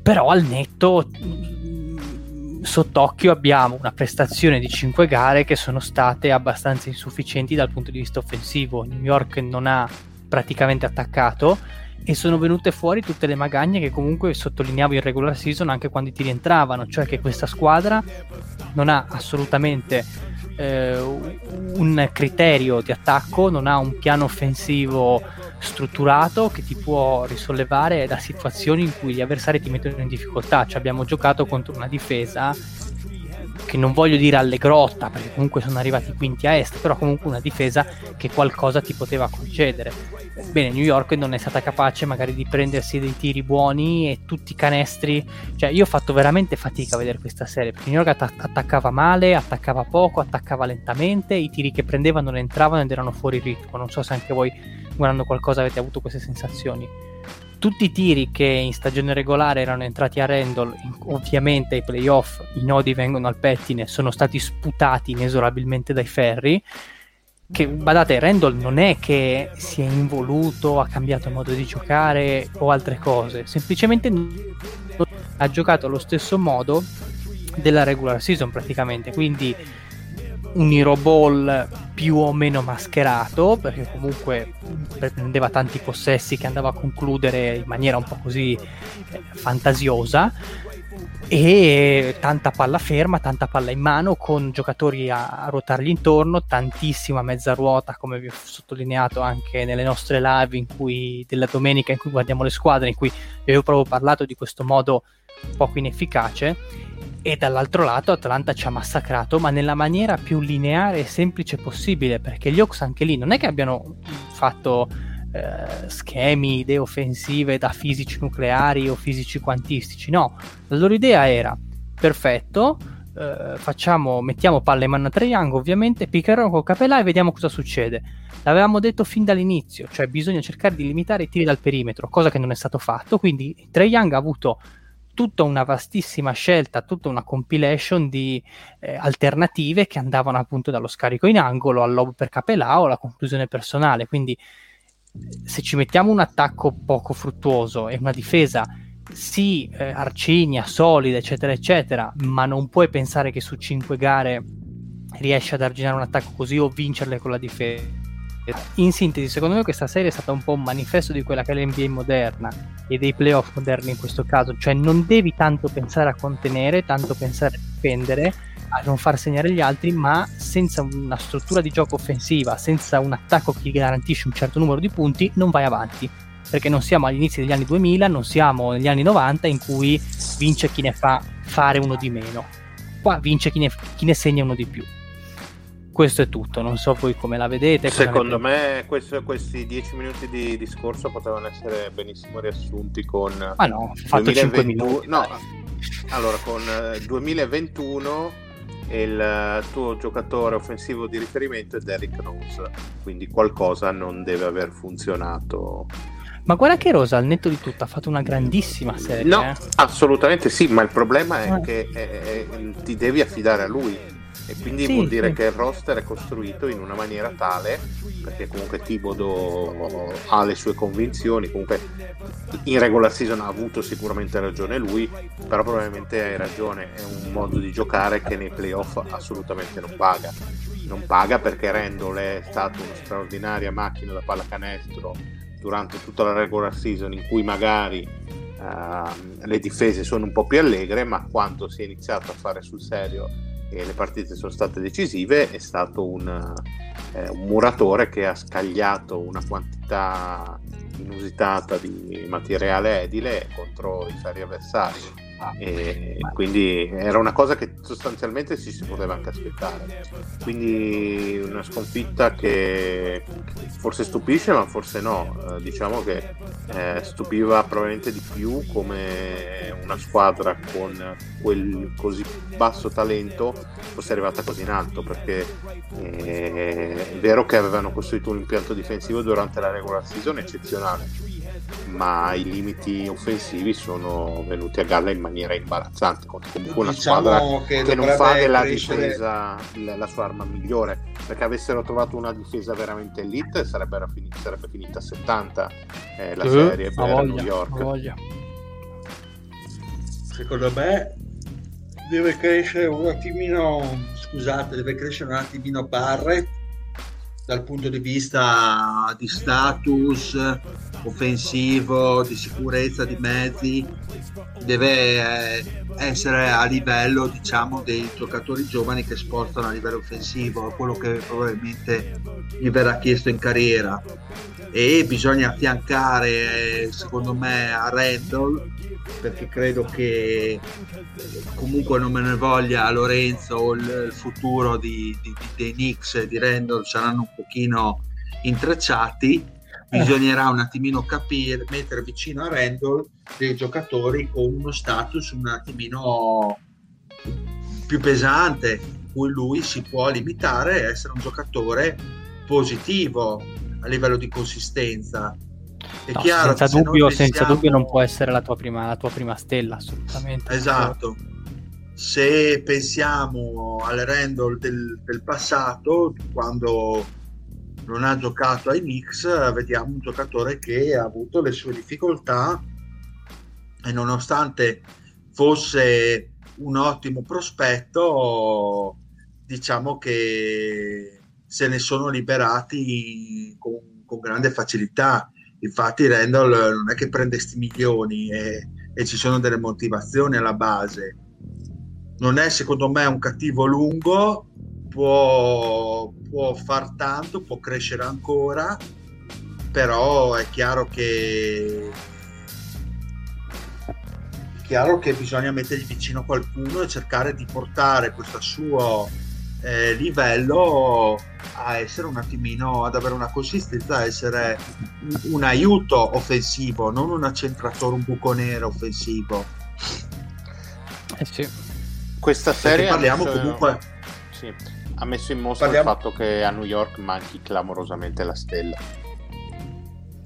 però al netto mm, sott'occhio abbiamo una prestazione di 5 gare che sono state abbastanza insufficienti dal punto di vista offensivo. New York non ha praticamente attaccato e sono venute fuori tutte le magagne che comunque sottolineavo in regular season anche quando ti rientravano, cioè che questa squadra non ha assolutamente eh, un criterio di attacco, non ha un piano offensivo strutturato che ti può risollevare da situazioni in cui gli avversari ti mettono in difficoltà. Cioè abbiamo giocato contro una difesa che non voglio dire alle grotta perché comunque sono arrivati quinti a est, però comunque una difesa che qualcosa ti poteva concedere. Bene, New York non è stata capace magari di prendersi dei tiri buoni e tutti i canestri, cioè io ho fatto veramente fatica a vedere questa serie perché New York att- attaccava male, attaccava poco, attaccava lentamente, i tiri che prendevano non entravano ed erano fuori ritmo, non so se anche voi guardando qualcosa avete avuto queste sensazioni tutti i tiri che in stagione regolare erano entrati a Randall, ovviamente ai playoff i nodi vengono al pettine, sono stati sputati inesorabilmente dai ferri. Che badate, Randall non è che si è involuto, ha cambiato modo di giocare o altre cose, semplicemente ha giocato allo stesso modo della regular season praticamente, quindi un Hero Ball più o meno mascherato, perché comunque prendeva tanti possessi che andava a concludere in maniera un po' così eh, fantasiosa, e tanta palla ferma, tanta palla in mano con giocatori a, a, ruotargli intorno, tantissima mezza ruota come vi ho sottolineato anche nelle nostre live in cui, della domenica in cui guardiamo le squadre, in cui vi avevo proprio parlato di questo modo poco inefficace e dall'altro lato Atlanta ci ha massacrato ma nella maniera più lineare e semplice possibile perché gli Hawks anche lì non è che abbiano fatto eh, schemi, idee offensive da fisici nucleari o fisici quantistici, no, la loro idea era perfetto, eh, facciamo, mettiamo palle in mano a Young ovviamente, piccherò con Capelà e vediamo cosa succede. L'avevamo detto fin dall'inizio, cioè bisogna cercare di limitare i tiri dal perimetro, cosa che non è stato fatto, quindi Trey Young ha avuto tutta una vastissima scelta, tutta una compilation di eh, alternative che andavano appunto dallo scarico in angolo al lob per o alla conclusione personale, quindi se ci mettiamo un attacco poco fruttuoso e una difesa sì, eh, arcigna, solida, eccetera, eccetera, ma non puoi pensare che su cinque gare riesci ad arginare un attacco così o vincerle con la difesa. In sintesi, secondo me questa serie è stata un po' un manifesto di quella che è l'NBA moderna e dei playoff moderni in questo caso, cioè non devi tanto pensare a contenere, tanto pensare a difendere, a non far segnare gli altri, ma senza una struttura di gioco offensiva, senza un attacco che ti garantisce un certo numero di punti, non vai avanti. Perché non siamo agli inizi degli anni 2000, non siamo negli anni 90 in cui vince chi ne fa fare uno di meno. Qua vince chi ne, chi ne segna uno di più. Questo è tutto, non so voi come la vedete. Secondo me questo, questi dieci minuti di discorso potevano essere benissimo riassunti con... Ma no, fatto 2020, 5 minuti. No, allora con 2021 eh, il tuo giocatore offensivo di riferimento è Derrick Rose, quindi qualcosa non deve aver funzionato. Ma guarda che Rosa al netto di tutto ha fatto una grandissima serie. No, eh? assolutamente sì, ma il problema è eh. che eh, eh ti devi affidare a lui e quindi sì, vuol dire sì. che il roster è costruito in una maniera tale perché comunque Tibodo ha le sue convinzioni comunque in regular season ha avuto sicuramente ragione lui però probabilmente hai ragione è un modo di giocare che nei playoff assolutamente non paga non paga perché Randall è stato una straordinaria macchina da pallacanestro durante tutta la regular season in cui magari Uh, le difese sono un po' più allegre, ma quando si è iniziato a fare sul serio e le partite sono state decisive, è stato un, eh, un muratore che ha scagliato una quantità inusitata di materiale edile contro i ferri avversari e quindi era una cosa che sostanzialmente ci si poteva anche aspettare. Quindi una sconfitta che forse stupisce ma forse no. Eh, diciamo che eh, stupiva probabilmente di più come una squadra con quel così basso talento fosse arrivata così in alto perché eh, è vero che avevano costruito un impianto difensivo durante la regular season eccezionale ma i limiti offensivi sono venuti a galla in maniera imbarazzante comunque una diciamo squadra che, che non fa della crescere... difesa la, la, sua arma migliore. Perché avessero trovato una difesa veramente elite sarebbe, finita, sarebbe finita a 70 eh, la uh, serie per voglia, New York. secondo me deve crescere un attimino scusate deve crescere un attimino Barrett dal punto di vista di status offensivo, di sicurezza di mezzi, deve eh, essere a livello diciamo dei giocatori giovani che spostano a livello offensivo, quello che probabilmente gli verrà chiesto in carriera. E bisogna affiancare secondo me a Randall perché credo che comunque non me ne voglia Lorenzo il, il futuro di, di, dei Knicks e di Randall saranno un pochino intrecciati bisognerà un attimino capire mettere vicino a Randall dei giocatori con uno status un attimino più pesante cui lui si può limitare a essere un giocatore positivo a livello di consistenza è no, chiaro senza, dubbio, pensiamo... senza dubbio non può essere la tua prima, la tua prima stella, assolutamente. Esatto. Se pensiamo al Randall del, del passato, quando non ha giocato ai Knicks, vediamo un giocatore che ha avuto le sue difficoltà e nonostante fosse un ottimo prospetto, diciamo che se ne sono liberati con, con grande facilità. Infatti Randall non è che prende questi milioni e, e ci sono delle motivazioni alla base. Non è secondo me un cattivo lungo, può, può far tanto, può crescere ancora, però è chiaro che chiaro che bisogna mettergli vicino qualcuno e cercare di portare questo suo eh, livello a essere un attimino ad avere una consistenza, a essere un, un aiuto offensivo, non un accentratore, un buco nero offensivo. Eh sì. Questa serie Perché parliamo comunque sì, ha messo in mostra parliamo... il fatto che a New York manchi clamorosamente la stella.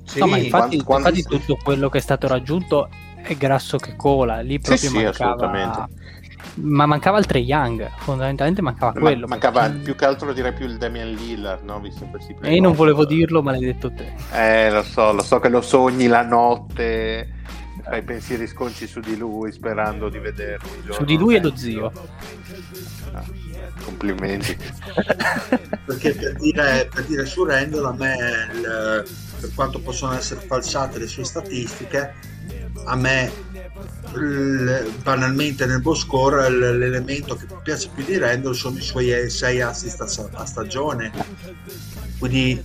Sì, no, ma infatti, quando, infatti quando... tutto quello che è stato raggiunto è grasso che cola, lì proprio sì, mancava... Sì, ma mancava il Trey Young, fondamentalmente mancava ma, quello. Mancava perché... più che altro direi più il Damian Lillard, no? Visto questi E io non volevo dirlo, ma l'hai detto te. Eh, lo so, lo so che lo sogni la notte, fai pensieri sconci su di lui sperando di vederlo. Su di lui e lo zio. Ah, complimenti. perché per dire, per dire su Randall a me il, per quanto possono essere falsate le sue statistiche a me banalmente nel Boscore l'elemento che piace più di Randall sono i suoi 6 assist a, stagione quindi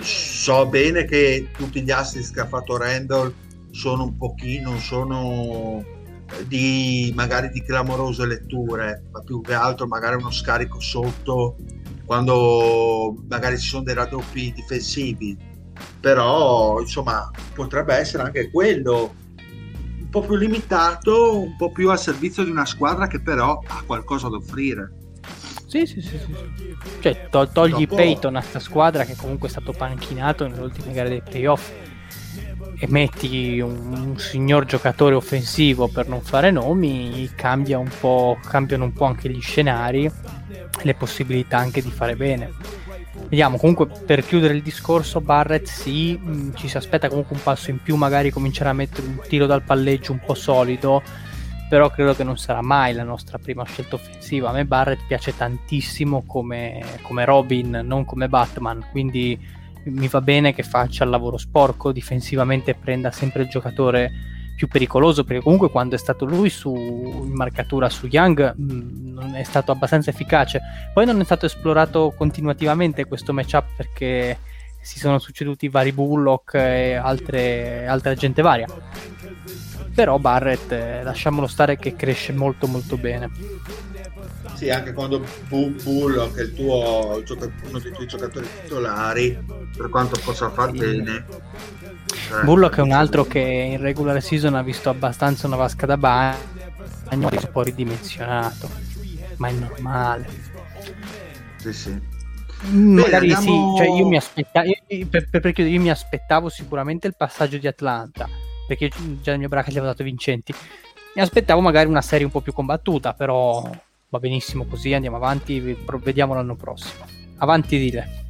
so bene che tutti gli assist che ha fatto Randall sono un pochino sono di magari di clamorose letture ma più che altro magari uno scarico sotto quando magari ci sono dei raddoppi difensivi però insomma potrebbe essere anche quello un po' più limitato, un po' più al servizio di una squadra che però ha qualcosa da offrire. Sì, sì, sì, sì. Cioè, to- togli Dopo... Peyton a sta squadra che comunque è stato panchinato nelle ultime gare dei playoff e metti un, un, signor giocatore offensivo per non fare nomi, cambia un cambiano un po' anche gli scenari, le possibilità anche di fare bene Vediamo, comunque per chiudere il discorso, Barrett sì, mh, mm, ci si aspetta comunque un passo in più, magari comincerà a mettere un tiro dal palleggio un po' solido, però credo che non sarà mai la nostra prima scelta offensiva. A me Barrett piace tantissimo come, come Robin, non come Batman, quindi mi va bene che faccia il lavoro sporco, difensivamente prenda sempre il giocatore più pericoloso perché comunque quando è stato lui su, in marcatura su Young mh, mm, non è stato abbastanza efficace. Poi non è stato esplorato continuativamente questo matchup perché si sono succeduti vari Bullock e altre, altra gente varia. Però Barrett eh, lasciamolo stare che cresce molto molto bene sì, anche quando Bullock è il tuo, uno dei tuoi giocatori titolari, per quanto possa far bene, eh, Bullock è un altro che in regular season ha visto abbastanza una vasca da bagno, è un po' ridimensionato, ma è normale. Sì, sì. Mm, magari Bene, andiamo... sì, cioè io mi, aspettavo, per, per, per io mi aspettavo sicuramente il passaggio di Atlanta, perché già nel mio bracket gli avevo dato vincenti. Mi aspettavo magari una serie un po' più combattuta, però va benissimo così, andiamo avanti, vediamo l'anno prossimo. Avanti dile.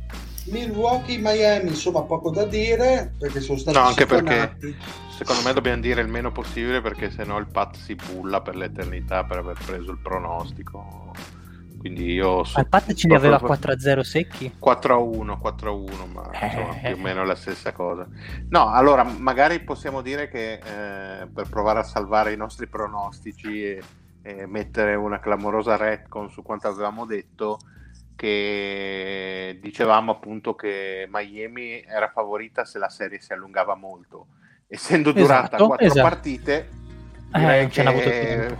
Milwaukee, Miami, insomma, poco da dire perché sono stati No, anche perché secondo me dobbiamo dire il meno possibile perché sennò il Pat si bulla per l'eternità per aver preso il pronostico. Quindi io so, il Pat ce li aveva 4-0 secchi? 4-1, 4-1, ma eh. insomma, più o meno la stessa cosa. No, allora magari possiamo dire che eh, per provare a salvare i nostri pronostici e, e mettere una clamorosa retcon su quanto avevamo detto, che dicevamo appunto che Miami era favorita se la serie si allungava molto. Essendo durata esatto, quattro esatto. partite, eh, direi eh, che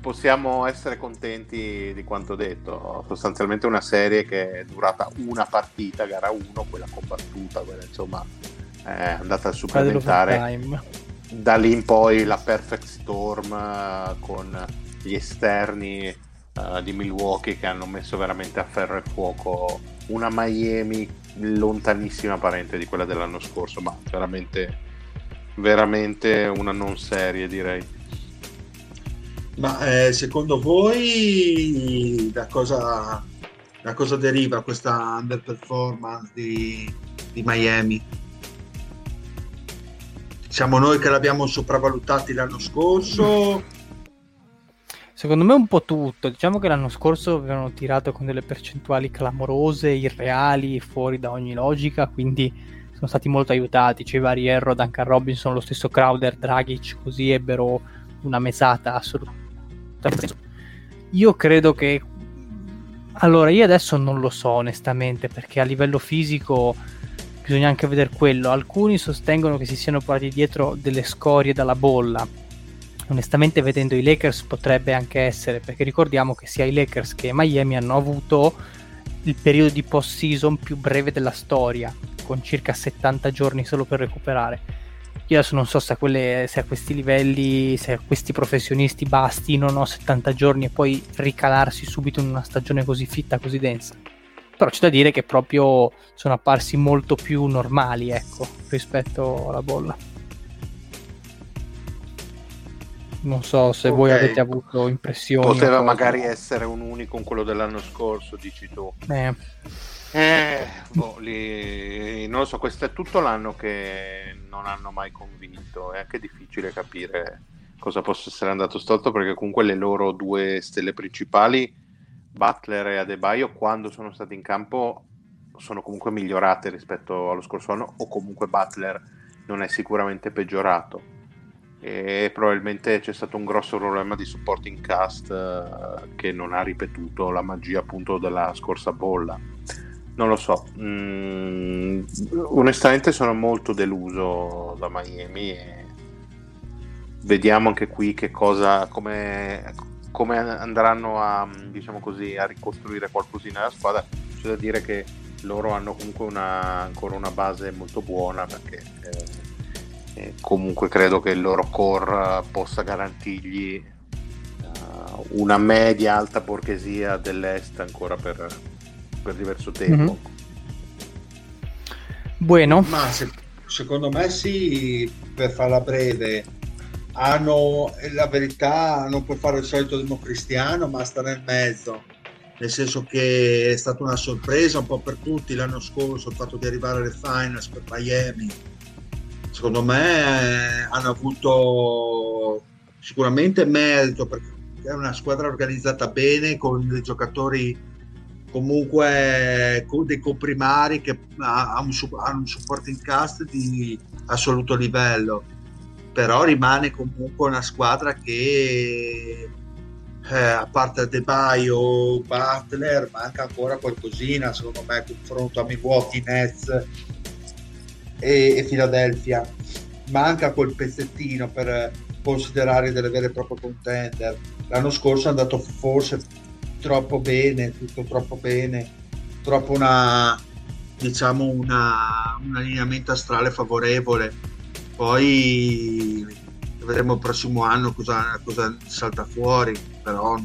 possiamo essere contenti di quanto detto. Sostanzialmente una serie che è durata una partita, gara 1, quella combattuta, quella insomma è andata a supplementare. Da lì in poi la perfect storm eh, con gli esterni uh, di Milwaukee che hanno messo veramente a ferro e fuoco una Miami lontanissima parente di quella dell'anno scorso, ma veramente, veramente una non serie direi. Ma eh, secondo voi da cosa, da cosa deriva questa underperformance di, di Miami? Siamo noi che l'abbiamo sopravvalutati l'anno scorso? Secondo me un po' tutto. Diciamo che l'anno scorso avevano tirato con delle percentuali clamorose, irreali, fuori da ogni logica, quindi sono stati molto aiutati. C'è i vari Erro, Duncan Robinson, lo stesso Crowder, Dragic, così ebbero una mesata assolutamente. Io credo che... Allora, io adesso non lo so onestamente, perché a livello fisico bisogna anche vedere quello. Alcuni sostengono che si siano portati dietro delle scorie dalla bolla. Onestamente, vedendo i Lakers, potrebbe anche essere, perché ricordiamo che sia i Lakers che Miami hanno avuto il periodo di post-season più breve della storia, con circa 70 giorni solo per recuperare. Io adesso non so se a, quelle, se a questi livelli, se a questi professionisti bastino 70 giorni e poi ricalarsi subito in una stagione così fitta, così densa. Però c'è da dire che proprio sono apparsi molto più normali ecco, rispetto alla bolla non so se okay. voi avete avuto impressioni poteva magari essere un unico in quello dell'anno scorso dici tu eh. Eh, boh, li... non lo so, questo è tutto l'anno che non hanno mai convinto. È anche difficile capire cosa possa essere andato storto perché comunque le loro due stelle principali Butler e Adebayo quando sono stati in campo sono comunque migliorate rispetto allo scorso anno o comunque Butler non è sicuramente peggiorato e probabilmente c'è stato un grosso problema di supporting cast uh, che non ha ripetuto la magia appunto della scorsa bolla. Non lo so. Mm, onestamente sono molto deluso da Miami e vediamo anche qui che cosa come come andranno a, diciamo così, a ricostruire qualcosina nella squadra, c'è da dire che loro hanno comunque una, ancora una base molto buona perché eh, eh, comunque credo che il loro core possa garantirgli uh, una media alta borghesia dell'est ancora per, per diverso tempo. Mm-hmm. Bueno. Ma se, secondo me sì, per farla breve, hanno la verità, non puoi fare il solito democristiano, ma sta nel mezzo. Nel senso che è stata una sorpresa un po' per tutti l'anno scorso il fatto di arrivare alle finals per Miami. Secondo me hanno avuto sicuramente merito perché è una squadra organizzata bene con dei giocatori comunque con dei comprimari che hanno un supporting cast di assoluto livello. Però rimane comunque una squadra che eh, a parte De Baio, Butler, manca ancora qualcosina secondo me confronto a Milwaukee, Nets e, e Philadelphia. Manca quel pezzettino per considerare delle vere e proprie contender. L'anno scorso è andato forse troppo bene tutto troppo bene. Troppo una diciamo una, un allineamento astrale favorevole. Poi vedremo il prossimo anno cosa, cosa salta fuori, però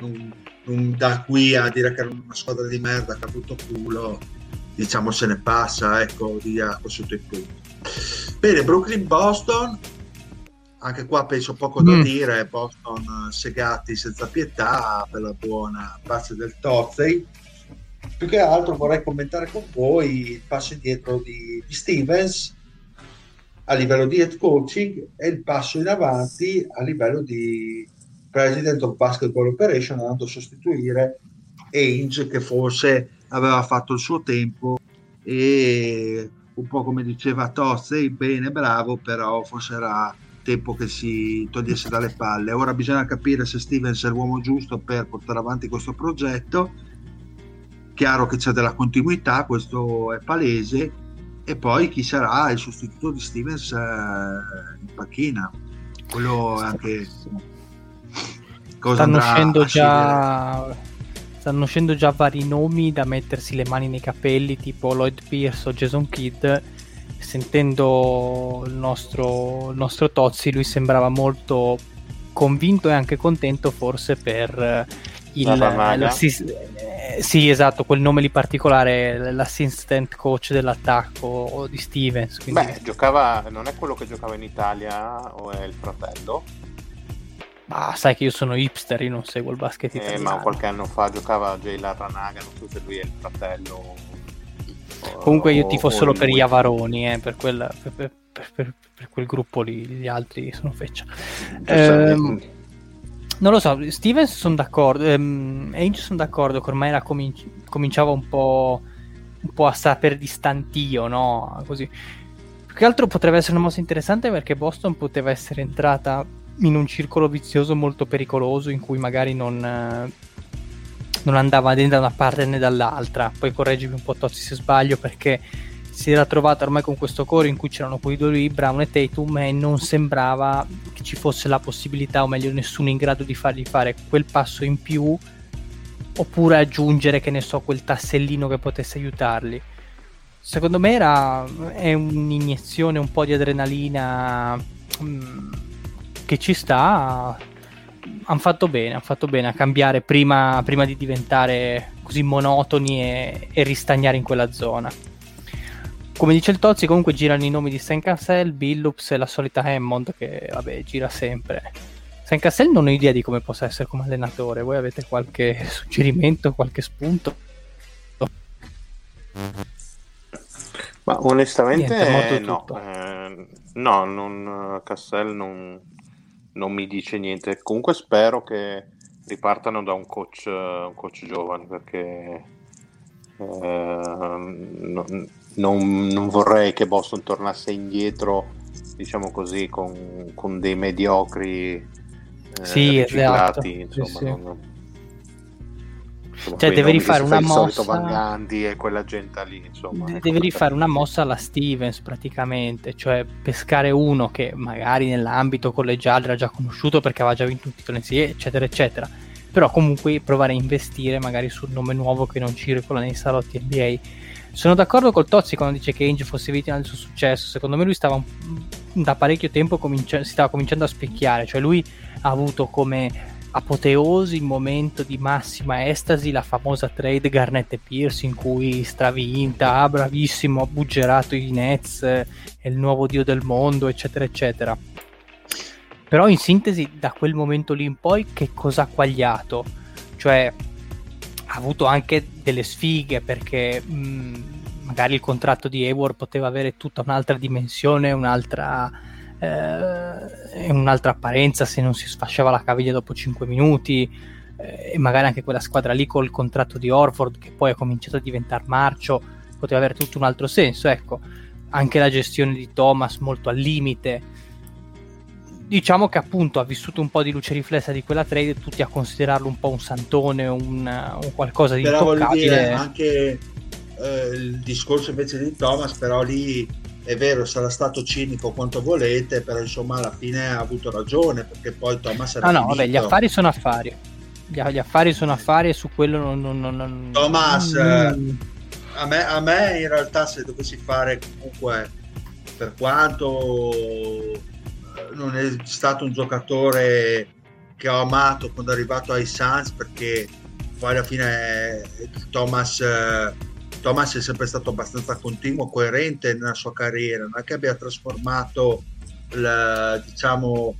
non, non, da qui a dire che è una squadra di merda che ha avuto culo, diciamo se ne passa, ecco, via sotto i punti. Bene, Brooklyn-Boston, anche qua penso poco da mm. dire, Boston segati senza pietà per la buona pace del Torzey. Più che altro vorrei commentare con voi il passo indietro di, di Stevens a livello di head coaching e il passo in avanti a livello di president of basketball operation andando a sostituire Ainge che forse aveva fatto il suo tempo e un po' come diceva Tozzi bene bravo però forse era tempo che si togliesse dalle palle. Ora bisogna capire se Stevens è l'uomo giusto per portare avanti questo progetto. Chiaro che c'è della continuità questo è palese. E poi chi sarà il sostituto di Stevens eh, in panchina? Quello anche cosa stanno uscendo già stanno uscendo già vari nomi da mettersi le mani nei capelli tipo Lloyd Pierce o Jason Kidd sentendo il nostro, il nostro Tozzi lui sembrava molto convinto e anche contento forse per il, eh, sì, esatto, quel nome lì particolare, l'assistant coach dell'attacco di Stevens. Quindi... Beh, giocava, non è quello che giocava in Italia o è il fratello? Ah, sai che io sono hipster, io non seguo il basket eh, italiano. ma qualche anno fa giocava Jay Larranaga, non so se lui è il fratello. Comunque io tifo solo per gli Avaroni, eh, per, quella, per, per, per, quel gruppo lì, gli altri sono feccia. Ehm, non lo so, Stevens sono d'accordo, ehm, Ainge sono d'accordo che ormai cominci- cominciava un po', un po' a saper di stantio, no? Così. Più che altro potrebbe essere una mossa interessante perché Boston poteva essere entrata in un circolo vizioso molto pericoloso in cui magari non, non andava né da una parte né dall'altra. Poi correggimi un po' Tozzi se sbaglio perché si era trovata ormai con questo core in cui c'erano quei due lì, Brown e Tatum, e non sembrava che ci fosse la possibilità, o meglio, nessuno in grado di fargli fare quel passo in più, oppure aggiungere, che ne so, quel tassellino che potesse aiutarli. Secondo me era è un'iniezione, un po' di adrenalina mh, mm, che ci sta. Hanno fatto bene, hanno fatto bene a cambiare prima, prima di diventare così monotoni e, e ristagnare in quella zona come dice il Tozzi, comunque girano i nomi di Stan Cassell, Billups e la solita Hammond che vabbè gira sempre. Stan Cassell non ho idea di come possa essere come allenatore. Voi avete qualche suggerimento, qualche spunto? Ma onestamente Niente, no, eh, no, non, Cassell non, non, mi dice niente. Comunque spero che ripartano da un coach, un coach giovane perché eh, non, non, vorrei che Boston tornasse indietro, diciamo così, con, con dei mediocri eh, sì, riciclati, esatto. insomma, sì, sì. Non, insomma, cioè deve rifare una mossa Van Gandhi e quella gente lì insomma ecco deve rifare una mossa alla Stevens praticamente cioè pescare uno che magari nell'ambito collegiale era già conosciuto perché aveva già vinto un titolo in sé eccetera eccetera. Però comunque provare a investire magari sul nome nuovo che non circola nei salotti NBA sono d'accordo col Tozzi quando dice che Ainge fosse vittima del suo successo. Secondo me lui stava da parecchio tempo cominci- si stava cominciando a specchiare, cioè lui ha avuto come apoteosi il momento di massima estasi la famosa trade Garnett e Pierce in cui stravinta, ah, bravissimo, ha buggerato i Nets, è il nuovo dio del mondo, eccetera, eccetera. Però in sintesi da quel momento lì in poi che cosa ha quagliato? Cioè ha avuto anche delle sfighe perché mh, magari il contratto di Hayward poteva avere tutta un'altra dimensione, un'altra, eh, un'altra apparenza se non si sfasciava la caviglia dopo 5 minuti eh, e magari anche quella squadra lì col contratto di Orford che poi ha cominciato a diventare marcio poteva avere tutto un altro senso ecco. Anche la gestione di Thomas molto al limite. Diciamo che appunto ha vissuto un po' di luce riflessa di quella trade tutti a considerarlo un po' un santone un, un qualcosa di però intoccabile. anche eh, il discorso invece di Thomas però lì è vero sarà stato cinico quanto volete però insomma alla fine ha avuto ragione perché poi Thomas era ah no vabbè gli affari sono affari gli, gli, affari sono affari e su quello non, non, non Thomas mm. a, me, a me in realtà se dovessi fare comunque per quanto non è stato un giocatore che ho amato quando è arrivato ai Suns perché poi alla fine eh, Thomas, eh, Thomas è sempre stato abbastanza continuo, coerente nella sua carriera, non è che abbia trasformato la, diciamo,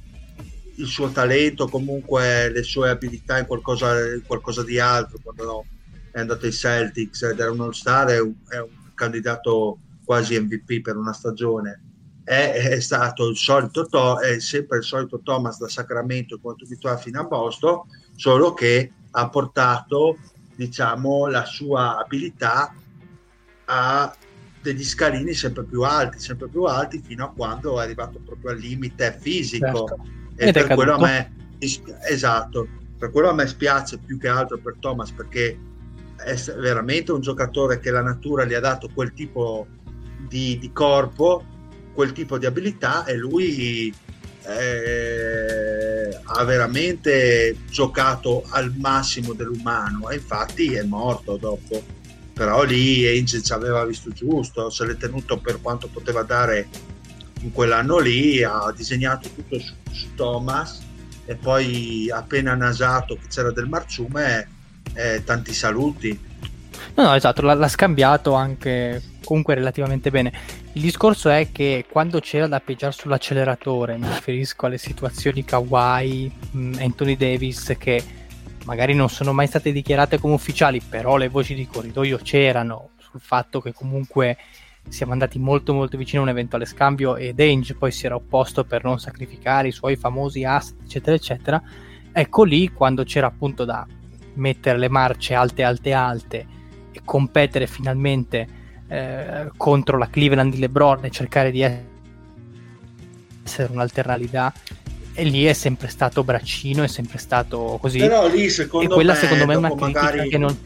il suo talento, comunque le sue abilità in qualcosa, qualcosa di altro quando è andato ai Celtics ed era un all-star, è un, è un candidato quasi MVP per una stagione. È, è stato il solito to- è sempre il solito Thomas da Sacramento quanto abituato fino a Boston, solo che ha portato diciamo la sua abilità a degli scalini sempre più alti, sempre più alti fino a quando è arrivato proprio al limite fisico. Certo. E per quello a me esatto, per quello a me spiace più che altro per Thomas perché è veramente un giocatore che la natura gli ha dato quel tipo di, di corpo quel tipo di abilità e lui eh, ha veramente giocato al massimo dell'umano e infatti è morto dopo però lì Angel ci aveva visto giusto se l'è tenuto per quanto poteva dare in quell'anno lì ha disegnato tutto su, su Thomas e poi appena nasato che c'era del marciume eh, tanti saluti no, no esatto l'ha, l'ha scambiato anche comunque relativamente bene. Il discorso è che quando c'era da pigiare sull'acceleratore, mi riferisco alle situazioni Kawhi, mm, Anthony Davis, che magari non sono mai state dichiarate come ufficiali, però le voci di corridoio c'erano sul fatto che comunque siamo andati molto molto vicino a un eventuale scambio ed Ainge poi si era opposto per non sacrificare i suoi famosi asset eccetera eccetera. Ecco lì quando c'era appunto da mettere le marce alte alte alte e competere finalmente eh, contro la Cleveland di LeBron e cercare di essere un'alternativa e lì è sempre stato braccino, è sempre stato così. Però lì secondo e quella me, secondo me è una critica magari... che non...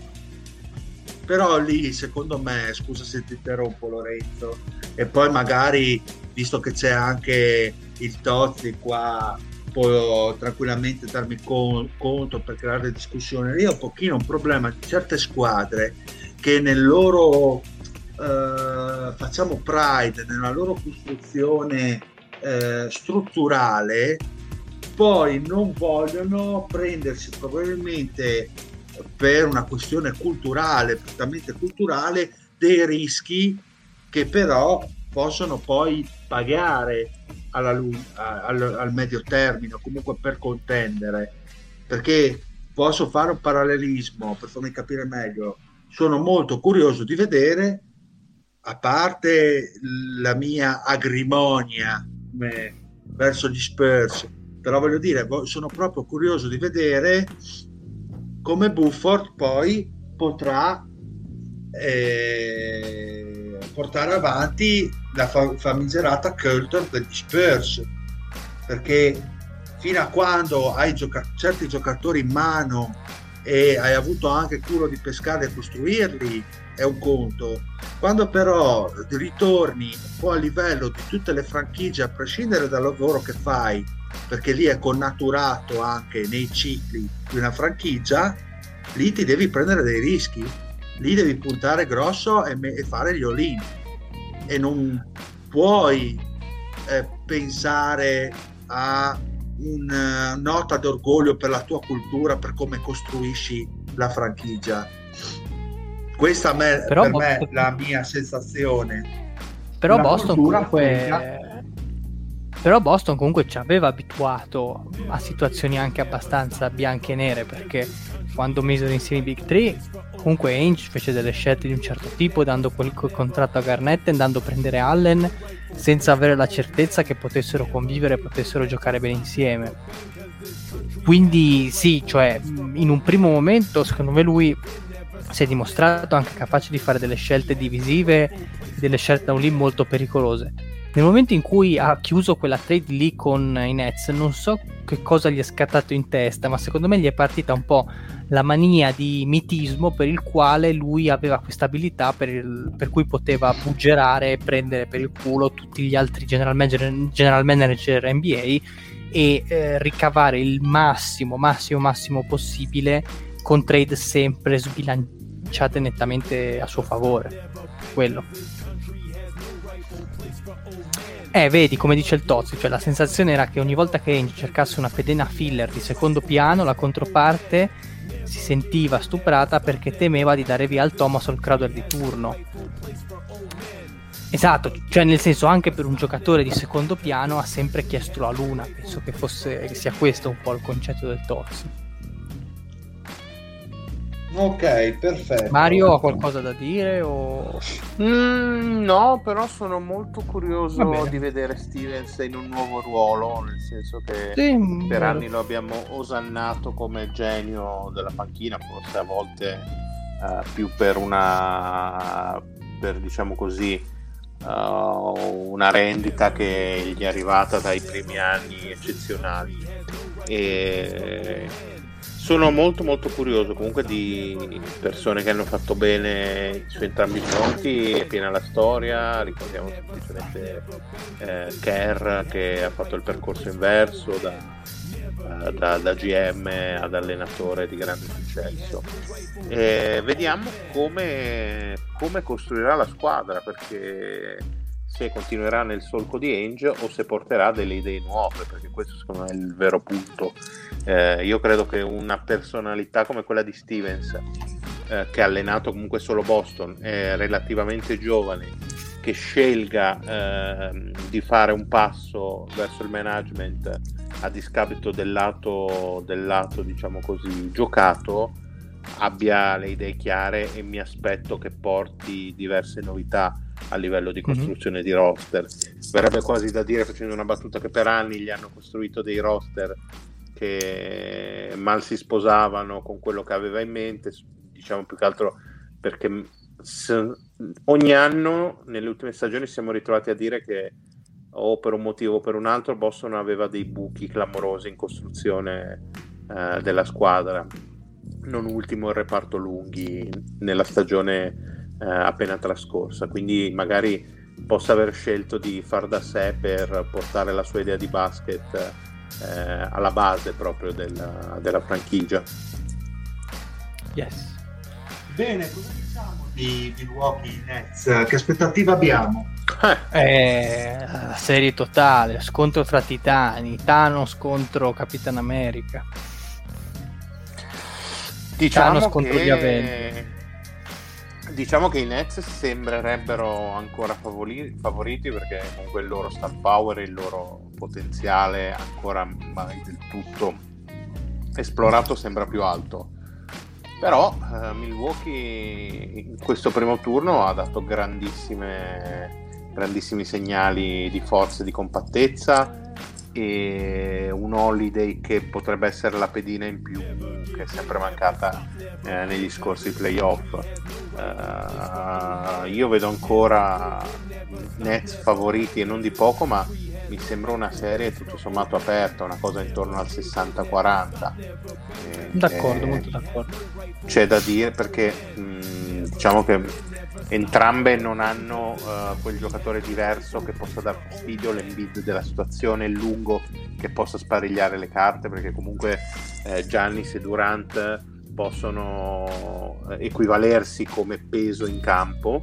Però lì secondo me, scusa se ti interrompo Lorenzo, e poi magari, visto che c'è anche il Tozzi qua, può tranquillamente darmi con, conto per creare discussione. Io ho un pochino un problema di certe squadre che nel loro eh, facciamo pride nella loro costruzione eh, strutturale poi non vogliono prendersi probabilmente per una questione culturale, prettamente culturale, dei rischi che però possono poi pagare alla, al, al medio termine comunque per contendere. Perché posso fare un parallelismo per farmi capire meglio. Sono molto curioso di vedere, a parte la mia agrimonia verso gli Spurs, però voglio dire, sono proprio curioso di vedere come Bufford poi potrà eh, portare avanti la famigerata culture degli Spurs perché fino a quando hai gioca- certi giocatori in mano e hai avuto anche culo di pescare e costruirli è un conto. Quando però ritorni un po' a livello di tutte le franchigie a prescindere dal lavoro che fai perché lì è connaturato anche nei cicli di una franchigia, lì ti devi prendere dei rischi, lì devi puntare grosso e, me- e fare gli all-in. E non puoi eh, pensare a una nota d'orgoglio per la tua cultura, per come costruisci la franchigia. Questa me, per Boston... me è la mia sensazione. Però la Boston comunque però Boston comunque ci aveva abituato a situazioni anche abbastanza bianche e nere perché quando misero insieme i Big 3 comunque Ainge fece delle scelte di un certo tipo dando quel, quel contratto a Garnett e andando a prendere Allen senza avere la certezza che potessero convivere e potessero giocare bene insieme quindi sì cioè in un primo momento secondo me lui si è dimostrato anche capace di fare delle scelte divisive delle scelte da un lì molto pericolose. Nel momento in cui ha chiuso quella trade lì con i Nets, non so che cosa gli è scattato in testa, ma secondo me gli è partita un po' la mania di mitismo per il quale lui aveva questa abilità per, per cui poteva buggerare e prendere per il culo tutti gli altri general manager, general manager NBA e eh, ricavare il massimo, massimo, massimo possibile con trade sempre sbilanciate nettamente a suo favore. Quello. Eh, vedi, come dice il Tozzi, cioè la sensazione era che ogni volta che Angie cercasse una pedena filler di secondo piano, la controparte si sentiva stuprata perché temeva di dare via al Thomas o al Crowder di turno. Esatto, cioè nel senso anche per un giocatore di secondo piano ha sempre chiesto la luna, penso che, fosse, che sia questo un po' il concetto del Tozzi. Ok, perfetto. Mario ha qualcosa da dire? O... Mm, no, però sono molto curioso di vedere Stevens in un nuovo ruolo, nel senso che sì, per anni lo abbiamo osannato come genio della panchina, forse a volte uh, più per una, per diciamo così, uh, una rendita che gli è arrivata dai primi anni eccezionali. E sono molto molto curioso comunque di persone che hanno fatto bene su entrambi i fronti, è piena la storia, ricordiamo semplicemente eh, Kerr che ha fatto il percorso inverso da, eh, da, da GM ad allenatore di grande successo. E vediamo come, come costruirà la squadra perché se continuerà nel solco di Ainge o se porterà delle idee nuove, perché questo secondo me è il vero punto. Eh, io credo che una personalità come quella di Stevens, eh, che ha allenato comunque solo Boston, è relativamente giovane, che scelga eh, di fare un passo verso il management a discapito del lato, del lato diciamo così, giocato, abbia le idee chiare e mi aspetto che porti diverse novità a livello di mhm. costruzione mm-hmm. di roster. Verrebbe quasi da dire, facendo una battuta, che per anni gli hanno costruito dei roster che mal si sposavano con quello che aveva in mente, diciamo più che altro perché ogni anno nelle ultime stagioni siamo ritrovati a dire che o per un motivo o per un altro Boston aveva dei buchi clamorosi in costruzione eh, della squadra non ultimo il reparto lunghi nella stagione eh, appena trascorsa. Quindi magari possa aver scelto di far da sé per portare la sua idea di basket eh, alla base proprio della, della franchigia. Yes. Bene cosa diciamo di Milwaukee Nets? Che aspettativa abbiamo? Eh, serie totale, scontro tra titani, Thanos contro Capitan America. Diciamo Thanos contro gli Avengers. Diciamo che i Nets sembrerebbero ancora favori- favoriti perché comunque il loro star power e il loro potenziale ancora mai del tutto esplorato sembra più alto. Però eh, Milwaukee in questo primo turno ha dato grandissimi segnali di forza e di compattezza e un holiday che potrebbe essere la pedina in più che è sempre mancata eh, negli scorsi playoff. Uh, io vedo ancora Nets favoriti e non di poco ma mi sembra una serie tutto sommato aperta una cosa intorno al 60-40 eh, d'accordo, molto d'accordo. c'è da dire perché mh, diciamo che entrambe non hanno uh, quel giocatore diverso che possa dar fastidio, l'embid della situazione, il lungo che possa sparigliare le carte, perché comunque eh, Giannis e Durant possono eh, equivalersi come peso in campo,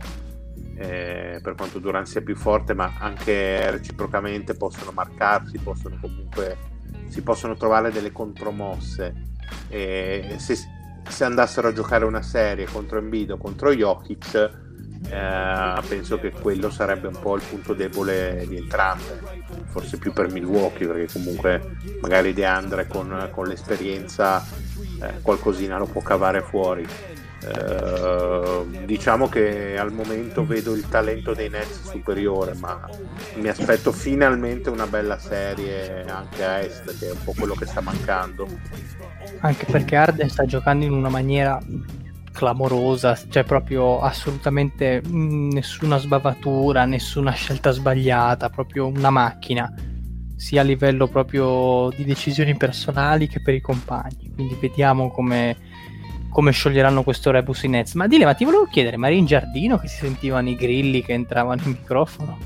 eh, per quanto Durant sia più forte, ma anche reciprocamente possono marcarsi, possono comunque si possono trovare delle contromosse. E se, se andassero a giocare una serie contro Embiid o contro Jokic eh, penso che quello sarebbe un po' il punto debole di entrambe, forse più per Milwaukee, perché comunque magari De Andre con, con l'esperienza eh, qualcosina lo può cavare fuori. Eh, diciamo che al momento vedo il talento dei Nets superiore, ma mi aspetto finalmente una bella serie anche a est, che è un po' quello che sta mancando. Anche perché Arden sta giocando in una maniera clamorosa, cioè proprio assolutamente mm, nessuna sbavatura, nessuna scelta sbagliata, proprio una macchina, sia a livello proprio di decisioni personali che per i compagni. Quindi vediamo come, come scioglieranno questo rebus in Nets. Ma Dile, ma ti volevo chiedere, ma eri in giardino che si sentivano i grilli che entravano in microfono?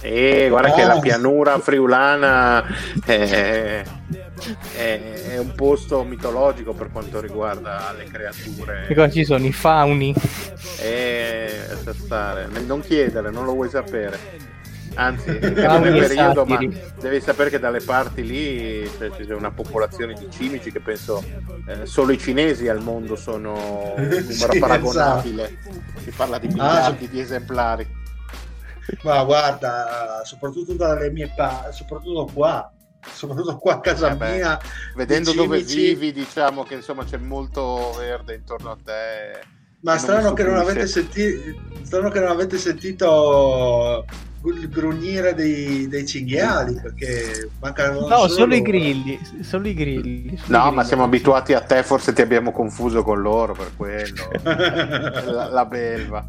E guarda che la pianura friulana è, è, è, un posto mitologico per quanto riguarda le creature. Che cosa ci sono? I fauni? E stare. Non chiedere, non lo vuoi sapere. Anzi, nel periodo, ma devi sapere che dalle parti lì cioè, c'è una popolazione di cimici che penso eh, solo i cinesi al mondo sono un numero sì, paragonabile. Esatto. Si parla di ah, miliardi ah, di esemplari. Ma guarda, soprattutto dalle mie parti, soprattutto qua, soprattutto qua a casa eh beh, mia. Vedendo dove vivi, diciamo che insomma c'è molto verde intorno a te. Ma strano che, non avete sentito, strano che non avete sentito il grugnire dei, dei cinghiali perché mancano no solo... solo i grilli solo i grilli solo no i grilli. ma siamo abituati a te forse ti abbiamo confuso con loro per quello la, la belva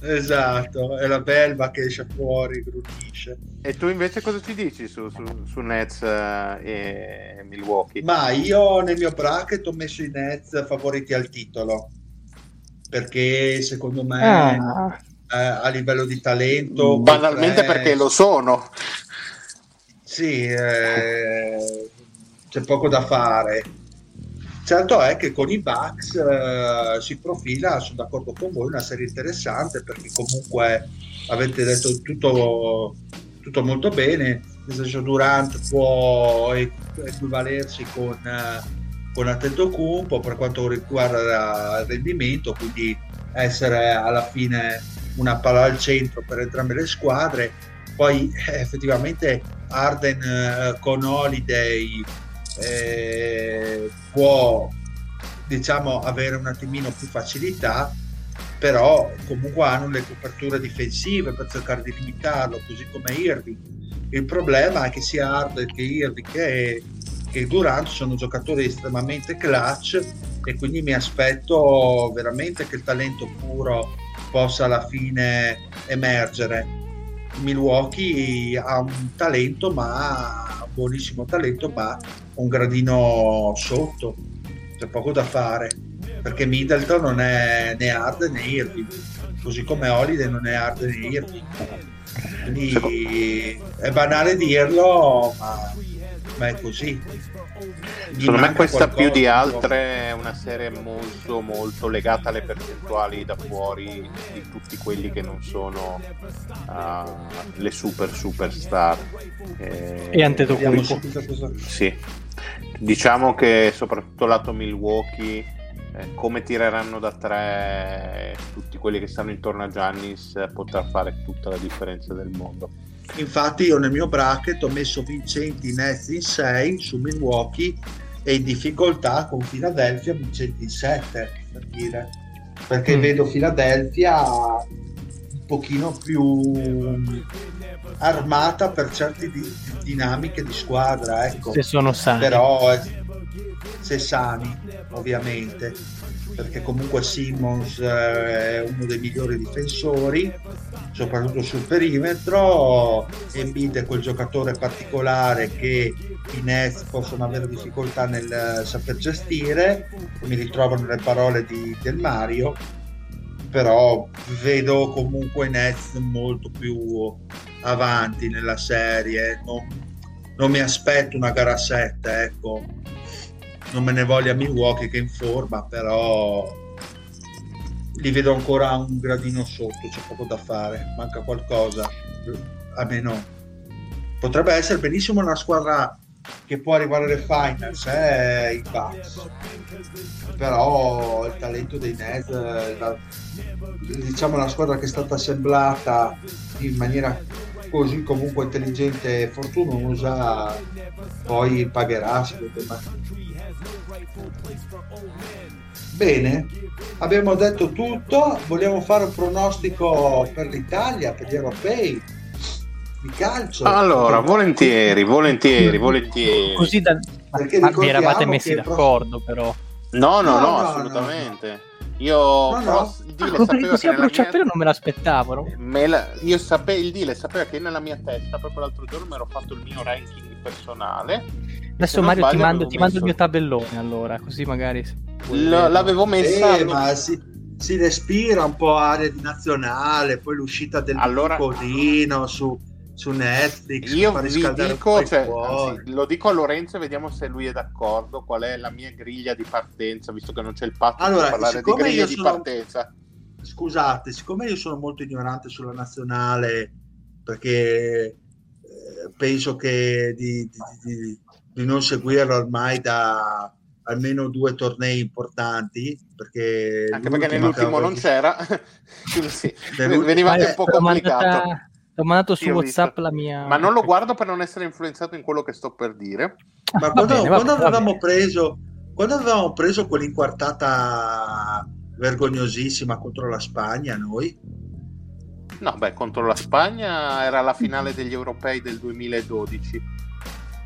Esatto, è la belva che esce fuori, grunisce. E tu invece cosa ci dici su, su, su Nets uh, e Milwaukee? Ma io nel mio bracket ho messo i Nets favoriti al titolo, perché secondo me ah. eh, a livello di talento... Banalmente tre... perché lo sono. Sì, eh, c'è poco da fare Certo è che con i Bucks eh, si profila, sono d'accordo con voi, una serie interessante perché comunque avete detto tutto, tutto molto bene, nel senso Durant può equivalersi con, con Antetokounmpo per quanto riguarda il rendimento, quindi essere alla fine una palla al centro per entrambe le squadre. Poi eh, effettivamente Arden eh, con Holiday eh, può diciamo avere un attimino più facilità però comunque hanno le coperture difensive per cercare di limitarlo, così come Irving. Il problema è che sia Harden che Irving che, che Durant sono giocatori estremamente clutch e quindi mi aspetto veramente che il talento puro possa alla fine emergere. Milwaukee ha un talento, ma un buonissimo talento, ma un gradino sotto, c'è poco da fare perché Middleton non è né hard né Irving, così come Holiday non è hard né Irving. Quindi è banale dirlo, ma, ma è così. Secondo me questa più di altre è una serie molto molto legata alle percentuali da fuori di tutti quelli che non sono uh, le super superstar. Eh, e Antetokounmpo. Sì. Diciamo che soprattutto lato Milwaukee eh, come tireranno da tre tutti quelli che stanno intorno a Giannis potrà fare tutta la differenza del mondo. Infatti io nel mio bracket ho messo vincenti Nets in 6 su Milwaukee e in difficoltà con Philadelphia vincenti in 7 per dire perché mm. vedo Philadelphia un pochino più armata per certe di, dinamiche di squadra ecco. se sono sani però se sani ovviamente perché comunque Simmons eh, è uno dei migliori difensori soprattutto sul perimetro Embiid è quel giocatore particolare che i Nets possono avere difficoltà nel saper gestire. Mi ritrovo nelle parole di, del Mario però vedo comunque i Nets molto più avanti nella serie. Non, non mi aspetto una gara 7 ecco. Non me ne voglia Milwaukee che è in forma, però li vedo ancora un gradino sotto, c'è poco da fare, manca qualcosa, a me no. Potrebbe essere benissimo una squadra che può arrivare alle finals, eh, i Bucks. Però il talento dei Nets, la, diciamo la squadra che è stata assemblata in maniera così comunque intelligente e fortunosa, poi pagherà secondo me. Bene, abbiamo detto tutto, vogliamo fare un pronostico per l'Italia, per gli europei di calcio? Allora, volentieri, volentieri, volentieri. Così da... Perché ma vi eravate messi d'accordo però. No, no, no, no assolutamente. No. Io no, no. il deal ah, sapevo così a bruciapelo mia... non me l'aspettavo. Me la... Io sapevo il deal sapeva che nella mia testa proprio l'altro giorno mi ero fatto il mio ranking personale Adesso Mario sbaglio, ti, mando, ti mando, il mio tabellone allora, così magari... L- l'avevo messa... Eh, ma si, si, respira un po' area di nazionale, poi l'uscita del allora... Su, su Netflix. Io vi dico, cioè, anzi, lo dico a Lorenzo e vediamo se lui è d'accordo, qual è la mia griglia di partenza, visto che non c'è il patto allora, per parlare di griglia di sono... partenza. Scusate, siccome io sono molto ignorante sulla nazionale, perché penso che di, di, di, di non seguirlo ormai da almeno due tornei importanti perché anche perché nell'ultimo non c'era sì, veniva anche un po' complicato. ho mandato su whatsapp la mia ma non lo guardo per non essere influenzato in quello che sto per dire. Ma quando, bene, quando avevamo preso quando avevamo preso quell'inquartata vergognosissima contro la Spagna noi no beh contro la Spagna era la finale degli europei del 2012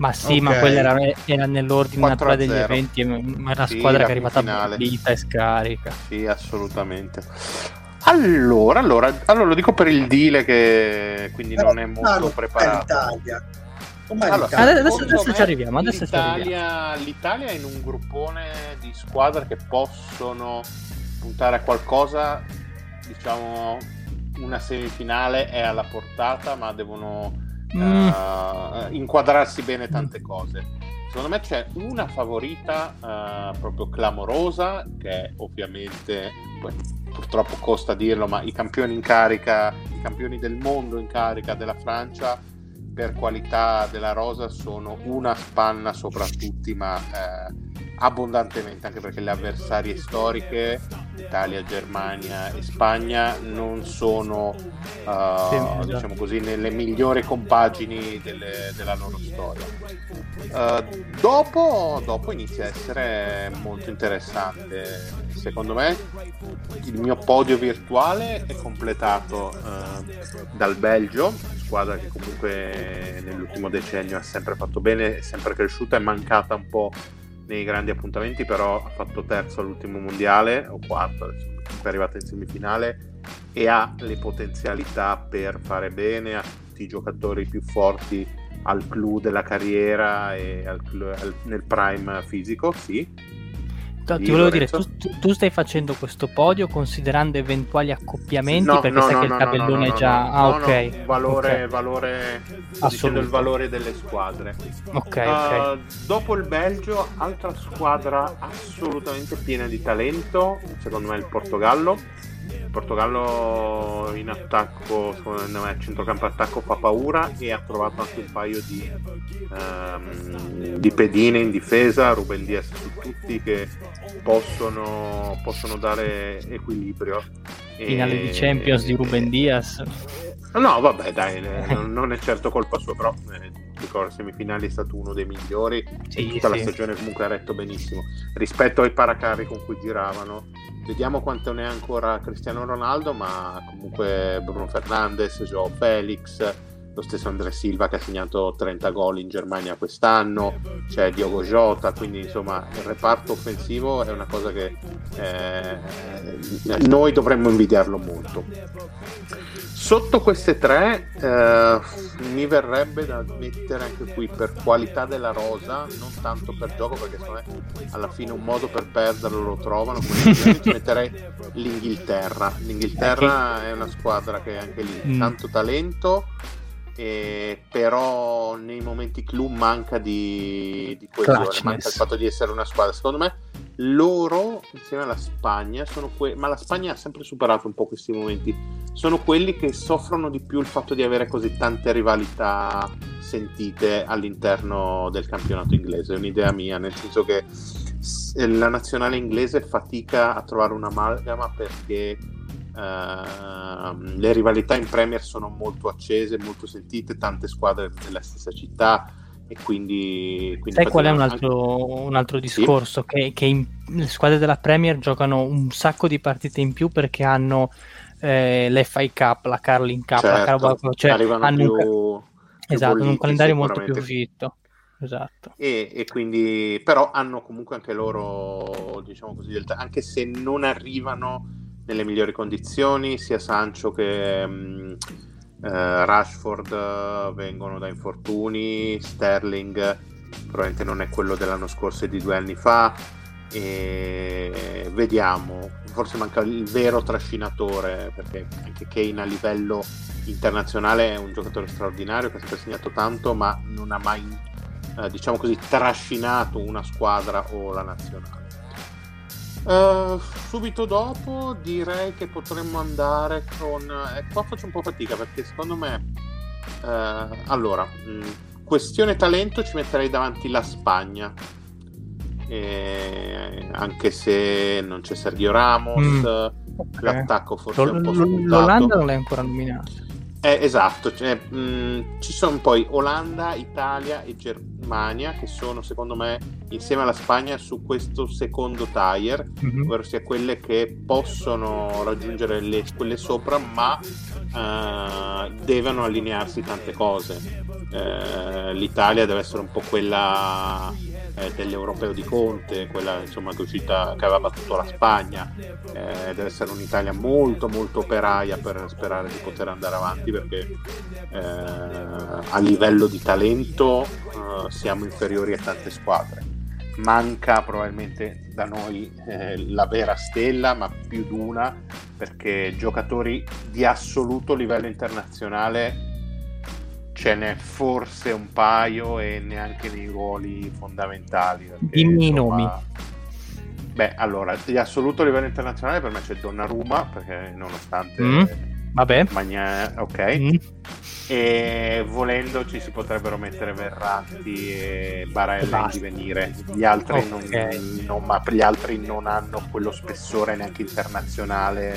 ma sì, okay. ma quella era, era nell'ordine naturale degli eventi, ma era la sì, squadra che è arrivata bollita e scarica. Sì, assolutamente. Allora, allora, allora, lo dico per il deal che quindi non è molto preparato. Allora, adesso, adesso ci arriviamo. Adesso l'Italia, ci arriviamo. l'Italia è in un gruppone di squadre che possono puntare a qualcosa, diciamo, una semifinale è alla portata, ma devono mm. uh, inquadrarsi bene tante cose. Secondo me c'è una favorita uh, proprio clamorosa, che ovviamente, purtroppo costa dirlo, ma i campioni in carica, i campioni del mondo in carica della Francia per qualità della rosa sono una spanna sopra tutti, ma eh, abbondantemente, anche perché le avversarie storiche Italia, Germania e Spagna non sono uh, diciamo così nelle migliori compagini delle, della loro storia. Uh, dopo, dopo inizia a essere molto interessante. Secondo me il mio podio virtuale è completato uh, dal Belgio, squadra che comunque nell'ultimo decennio ha sempre fatto bene, è sempre cresciuta, è mancata un po' nei grandi appuntamenti, però ha fatto terzo all'ultimo mondiale o quarto, è arrivata in semifinale e ha le potenzialità per fare bene a tutti i giocatori più forti al clou della carriera e al, al, nel prime fisico, sì ti volevo dire, tu, tu, stai facendo questo podio considerando eventuali accoppiamenti no, perché no, sai no, che il tabellone è già... ah, ok. valore, okay. valore, il valore delle squadre. Ok, uh, Dopo il Belgio, altra squadra assolutamente piena di talento, secondo me il Portogallo Portogallo in attacco, secondo me, centrocampo attacco fa paura e ha trovato anche un paio di, um, di pedine in difesa, Ruben Diaz su tutti che possono, possono dare equilibrio. Finale e, di Champions di Ruben Diaz. No, vabbè, dai, non è certo colpa sua, però eh, ricordo semifinali è stato uno dei migliori sì, tutta sì. la stagione comunque ha retto benissimo rispetto ai paracarri con cui giravano vediamo quanto ne è ancora Cristiano Ronaldo, ma comunque Bruno Fernandes, Joao Felix, lo stesso André Silva che ha segnato 30 gol in Germania quest'anno, c'è Diogo Jota, quindi insomma il reparto offensivo è una cosa che eh, noi dovremmo invidiarlo molto. Sotto queste tre eh, mi verrebbe da mettere anche qui per qualità della rosa, non tanto per gioco perché secondo me alla fine un modo per perderlo lo trovano, come ci metterei l'Inghilterra. L'Inghilterra è una squadra che anche lì mm. tanto talento, eh, però nei momenti clou manca di, di coesione, manca il fatto di essere una squadra. Secondo me loro, insieme alla Spagna, sono que- ma la Spagna ha sempre superato un po' questi momenti, sono quelli che soffrono di più il fatto di avere così tante rivalità sentite all'interno del campionato inglese. È un'idea mia, nel senso che la nazionale inglese fatica a trovare un'amalgama perché Uh, le rivalità in Premier sono molto accese, molto sentite, tante squadre della stessa città e quindi... quindi Sai qual è un altro, anche... un altro discorso? Sì. Che, che in, le squadre della Premier giocano un sacco di partite in più perché hanno eh, l'FA Cup, la Carling Cup, certo, la Carabao, cioè hanno più, un, più esatto, un calendario molto più fitto. Esatto. E, e, quindi però hanno comunque anche loro, diciamo così, anche se non arrivano nelle migliori condizioni, sia Sancho che um, uh, Rashford uh, vengono da infortuni, Sterling probabilmente non è quello dell'anno scorso e di due anni fa. E vediamo, forse manca il vero trascinatore perché anche Kane a livello internazionale è un giocatore straordinario che ha sempre segnato tanto, ma non ha mai, eh, diciamo così, trascinato una squadra o la nazionale. Uh, subito dopo direi che potremmo andare con... Eh, qua faccio un po' fatica perché secondo me... Uh, allora, mh, mm, questione talento ci metterei davanti la Spagna. E, anche se non c'è Sergio Ramos, mm, l'attacco forse L- è un po' scontato. L'Olanda non l'hai ancora nominato. Eh, esatto, cioè, mh, ci sono poi Olanda, Italia e Germania che sono secondo me insieme alla Spagna su questo secondo tire, mm-hmm. ovvero sia quelle che possono raggiungere le, quelle sopra ma uh, devono allinearsi tante cose. Uh, L'Italia deve essere un po' quella eh, dell'europeo di Conte, quella insomma, che, uscita, che aveva battuto la Spagna, eh, deve essere un'Italia molto molto operaia per sperare di poter andare avanti perché eh, a livello di talento eh, siamo inferiori a tante squadre. Manca probabilmente da noi eh, la vera stella, ma più di una, perché giocatori di assoluto livello internazionale ce n'è forse un paio e neanche nei ruoli fondamentali. Perché, Dimmi i nomi. Beh, allora, di assoluto livello internazionale per me c'è Donnarumma, perché nonostante... Mm, vabbè. Magna... Ok. Mm. E volendo ci si potrebbero mettere Verratti e Barella in divenire gli altri, okay. non, non, gli altri non hanno quello spessore neanche internazionale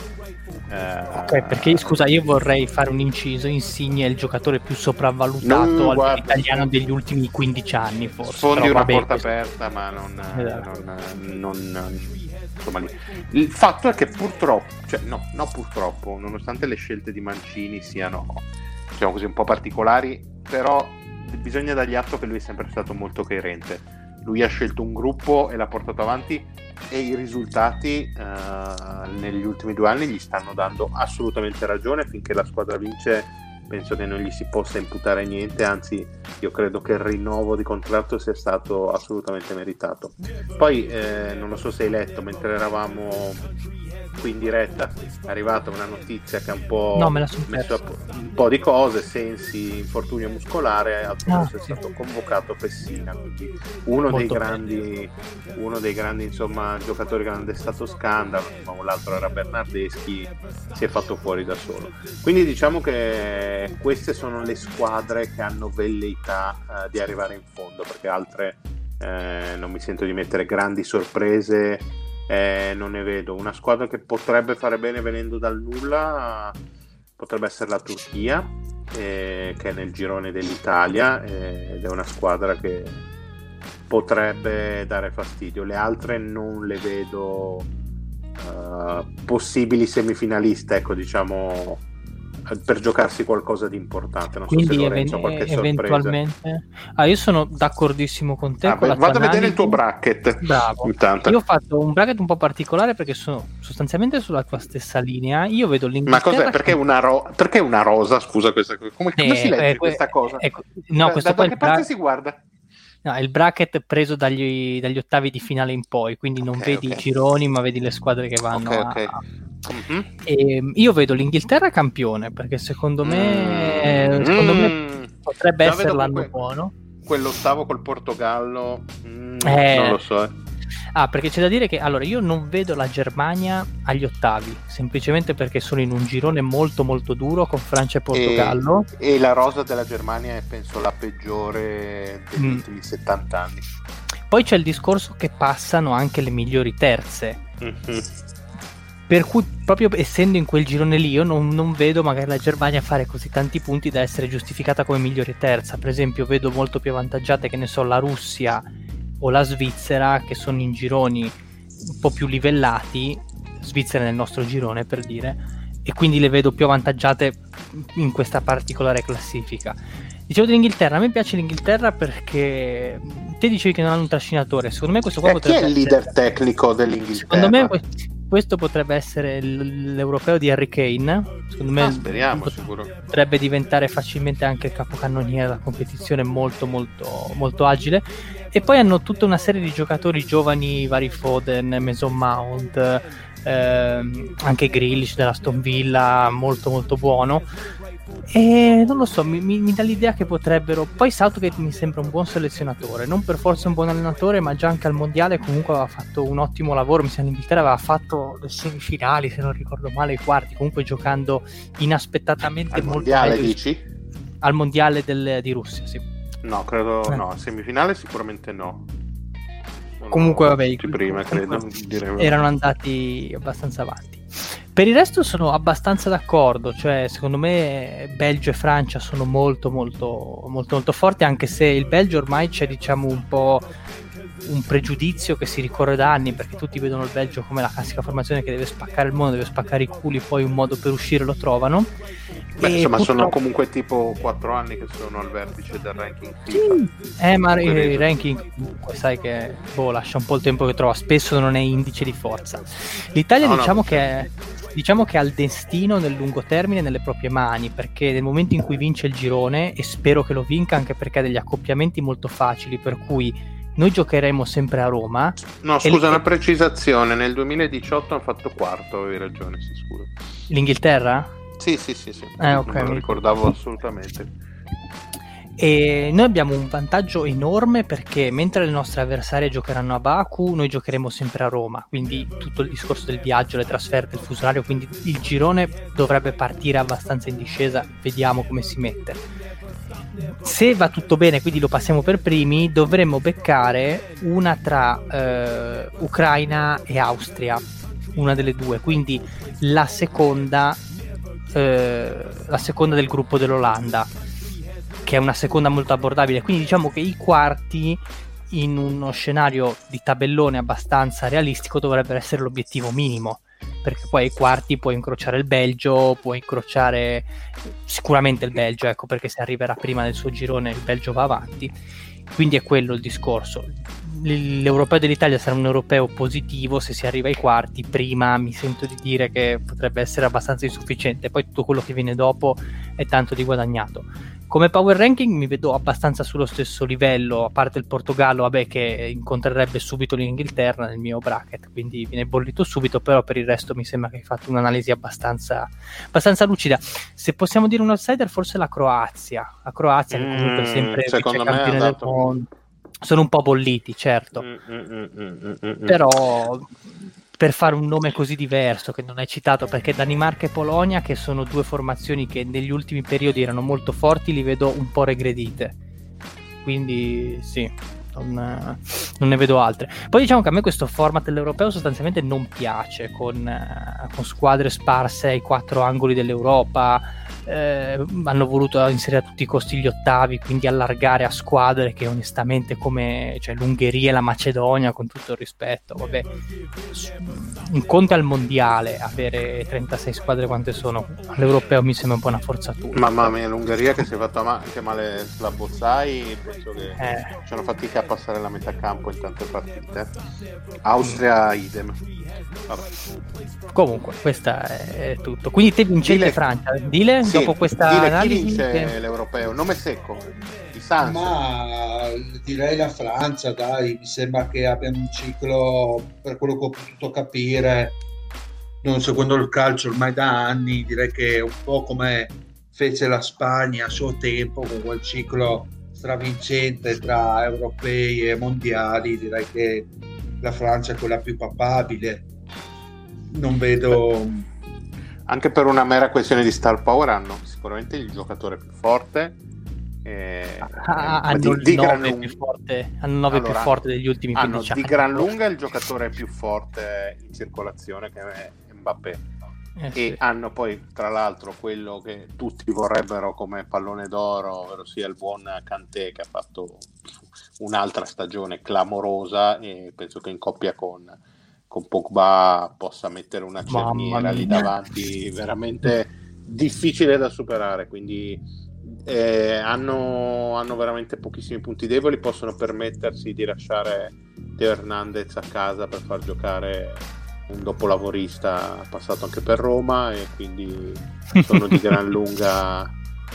eh, ok perché scusa io vorrei fare un inciso Insigne è il giocatore più sopravvalutato guarda, italiano degli ultimi 15 anni forse sfondi una vabbè, porta questo... aperta ma non, esatto. non, non insomma lì. il fatto è che purtroppo cioè no, no purtroppo nonostante le scelte di Mancini siano diciamo così, un po' particolari, però bisogna dargli atto che lui è sempre stato molto coerente. Lui ha scelto un gruppo e l'ha portato avanti e i risultati eh, negli ultimi due anni gli stanno dando assolutamente ragione finché la squadra vince penso che non gli si possa imputare niente, anzi io credo che il rinnovo di contratto sia stato assolutamente meritato. Poi eh, non lo so se hai letto, mentre eravamo qui in diretta. È arrivata una notizia che ha un po' no, messo un po' di cose, Sensi, infortunio muscolare, altro ah, è stato convocato Pessina, uno dei grandi, uno dei grandi insomma, giocatori che hanno destato scandalo, ma l'altro era Bernardeschi, si è fatto fuori da solo. Quindi diciamo che queste sono le squadre che hanno velleità eh, di arrivare in fondo, perché altre eh, non mi sento di mettere grandi sorprese eh, non ne vedo. Una squadra che potrebbe fare bene venendo dal nulla potrebbe essere la Turchia, eh, che è nel girone dell'Italia eh, ed è una squadra che potrebbe dare fastidio. Le altre non le vedo uh, possibili semifinaliste, ecco, diciamo per giocarsi qualcosa di importante. Non Quindi so se Lorenzo even- qualche eventualmente... Ah, io sono d'accordissimo con te. Ah, con vado a vedere il tuo bracket. Bravo. Intanto. Io ho fatto un bracket un po' particolare perché sono sostanzialmente sulla tua stessa linea. Io vedo l'Inghilterra. Ma cos'è? Perché, che... una, ro- perché una rosa? Scusa, questa cosa. Come, come eh, si legge eh, questa cosa? Eh, no, da, da, da che parte bra- si guarda? No, il bracket preso dagli, dagli, ottavi di finale in poi, quindi non okay, vedi okay. i gironi, ma vedi le squadre che vanno okay, a, Mm-hmm. E io vedo l'Inghilterra campione perché secondo me, mm-hmm. secondo me potrebbe Già essere l'anno que- buono. Quell'ottavo col Portogallo, mm, eh, non lo so. Eh. Ah, perché c'è da dire che allora io non vedo la Germania agli ottavi, semplicemente perché sono in un girone molto molto duro con Francia e Portogallo. E, e la rosa della Germania è penso la peggiore degli mm. ultimi 70 anni. Poi c'è il discorso che passano anche le migliori terze. Mm-hmm per cui, proprio essendo in quel girone lì, io non, non, vedo magari la Germania fare così tanti punti da essere giustificata come migliore terza. Per esempio, vedo molto più avvantaggiate, che ne so, la Russia o la Svizzera, che sono in gironi un po' più livellati. Svizzera nel nostro girone, per dire, e quindi le vedo più avvantaggiate in questa particolare classifica. Dicevo dell'Inghilterra, a me piace l'Inghilterra perché te dicevi che non hanno un trascinatore, secondo me questo qua eh, potrebbe Chi è il leader tecnico dell'Inghilterra? Secondo me questo potrebbe essere l'europeo di Harry Kane. Secondo me ah, speriamo, sicuro. potrebbe diventare facilmente anche il capocannoniere della competizione molto molto molto agile. E poi hanno tutta una serie di giocatori giovani, vari Foden, Mason Mount, ehm, anche Grealish della Stone Villa, molto molto buono. E non lo so, mi, mi, mi, dà l'idea che potrebbero. Poi Southgate mi sembra un buon selezionatore, non per forza un buon allenatore, ma già anche al mondiale comunque aveva fatto un ottimo lavoro. Mi sembra in Inghilterra aveva fatto le semifinali, se non ricordo male, i quarti, comunque giocando inaspettatamente al molto mondiale, meglio. dici? Al mondiale del, di Russia, sì. No, credo eh. no, semifinale sicuramente no. Sono comunque, vabbè, prima, credo, erano andati abbastanza avanti. Per il resto sono abbastanza d'accordo, cioè secondo me Belgio e Francia sono molto molto molto molto forti, anche se il Belgio ormai c'è diciamo un po' un pregiudizio che si ricorre da anni perché tutti vedono il Belgio come la classica formazione che deve spaccare il mondo, deve spaccare i culi, poi un modo per uscire lo trovano. Beh, insomma, purtroppo... sono comunque tipo 4 anni che sono al vertice del ranking FIFA. Sì. Eh, ma il ranking comunque sai che boh, lascia un po' il tempo che trova, spesso non è indice di forza. L'Italia no, diciamo no, che è diciamo che ha il destino nel lungo termine nelle proprie mani perché nel momento in cui vince il girone e spero che lo vinca anche perché ha degli accoppiamenti molto facili per cui noi giocheremo sempre a Roma. No, scusa, una precisazione: nel 2018 hanno fatto quarto, avevi ragione, sì, scusa. L'Inghilterra? Sì, sì, sì, sì. Eh, ok. Non lo ricordavo assolutamente. E noi abbiamo un vantaggio enorme perché mentre le nostre avversarie giocheranno a Baku, noi giocheremo sempre a Roma, quindi tutto il discorso del viaggio, le trasferte, il fuso orario, quindi il girone dovrebbe partire abbastanza in discesa, vediamo come si mette. Se va tutto bene, quindi lo passiamo per primi, dovremmo beccare una tra eh, Ucraina e Austria, una delle due, quindi la seconda, eh, la seconda del gruppo dell'Olanda che è una seconda molto abbordabile. Quindi diciamo che i quarti in uno scenario di tabellone abbastanza realistico dovrebbero essere l'obiettivo minimo. Perché poi ai quarti puoi incrociare il Belgio, puoi incrociare sicuramente il Belgio, ecco perché se arriverà prima del suo girone il Belgio va avanti. Quindi è quello il discorso. L'europeo dell'Italia sarà un europeo positivo se si arriva ai quarti prima mi sento di dire che potrebbe essere abbastanza insufficiente. Poi tutto quello che viene dopo è tanto di guadagnato come power ranking mi vedo abbastanza sullo stesso livello a parte il Portogallo vabbè che incontrerebbe subito l'Inghilterra nel mio bracket quindi viene bollito subito però per il resto mi sembra che hai fatto un'analisi abbastanza, abbastanza lucida. Se possiamo dire un outsider forse la Croazia. La Croazia che comunque è sempre mm, vice campione del mondo. Sono un po' bolliti, certo. Mm mm mm, mm, mm, Però per fare un nome così diverso che non hai citato, perché Danimarca e Polonia, che sono due formazioni che negli ultimi periodi erano molto forti, li vedo un po' regredite. Quindi sì, non, non, ne vedo altre. Poi diciamo che a me questo format dell'europeo sostanzialmente non piace, con, con squadre sparse ai quattro angoli dell'Europa eh, hanno voluto inserire a tutti i costi gli ottavi, quindi allargare a squadre che onestamente come cioè, l'Ungheria e la Macedonia, con tutto il rispetto, vabbè, un conto al mondiale avere 36 squadre quante sono, all'europeo mi sembra un po' una forzatura. Mamma mia, l'Ungheria che si è fatta anche male sulla Bozzai, penso che eh. ci hanno fatica a passare la metà campo in tante partite. Austria idem. Vabbè. Comunque, questo è tutto. Quindi te vincete Dile... Francia, dile sì, dopo questa dile analisi. Chi vince che... l'europeo? Nome secco. Di Sans. Ma direi la Francia, dai, mi sembra che abbiamo un ciclo, per quello che ho potuto capire, non secondo il calcio ormai da anni, direi che è un po' come fece la Spagna a suo tempo con quel ciclo stravincente tra europei e mondiali, direi che la Francia è quella più papabile. Non vedo anche per una mera questione di star power hanno sicuramente il giocatore più forte eh, ah, hanno di, di 9 più forte hanno 9 allora, più forte degli ultimi 15 anni di gran lunga il giocatore più forte in circolazione che è Mbappé eh, e sì. hanno poi tra l'altro quello che tutti vorrebbero come pallone d'oro ovvero sia il buon Kanté che ha fatto un'altra stagione clamorosa e penso che in coppia con con Pogba possa mettere una cerniera lì davanti veramente difficile da superare quindi eh, hanno, hanno, veramente pochissimi punti deboli possono permettersi di lasciare Teo Hernandez a casa per far giocare un dopolavorista passato anche per Roma e quindi sono di gran lunga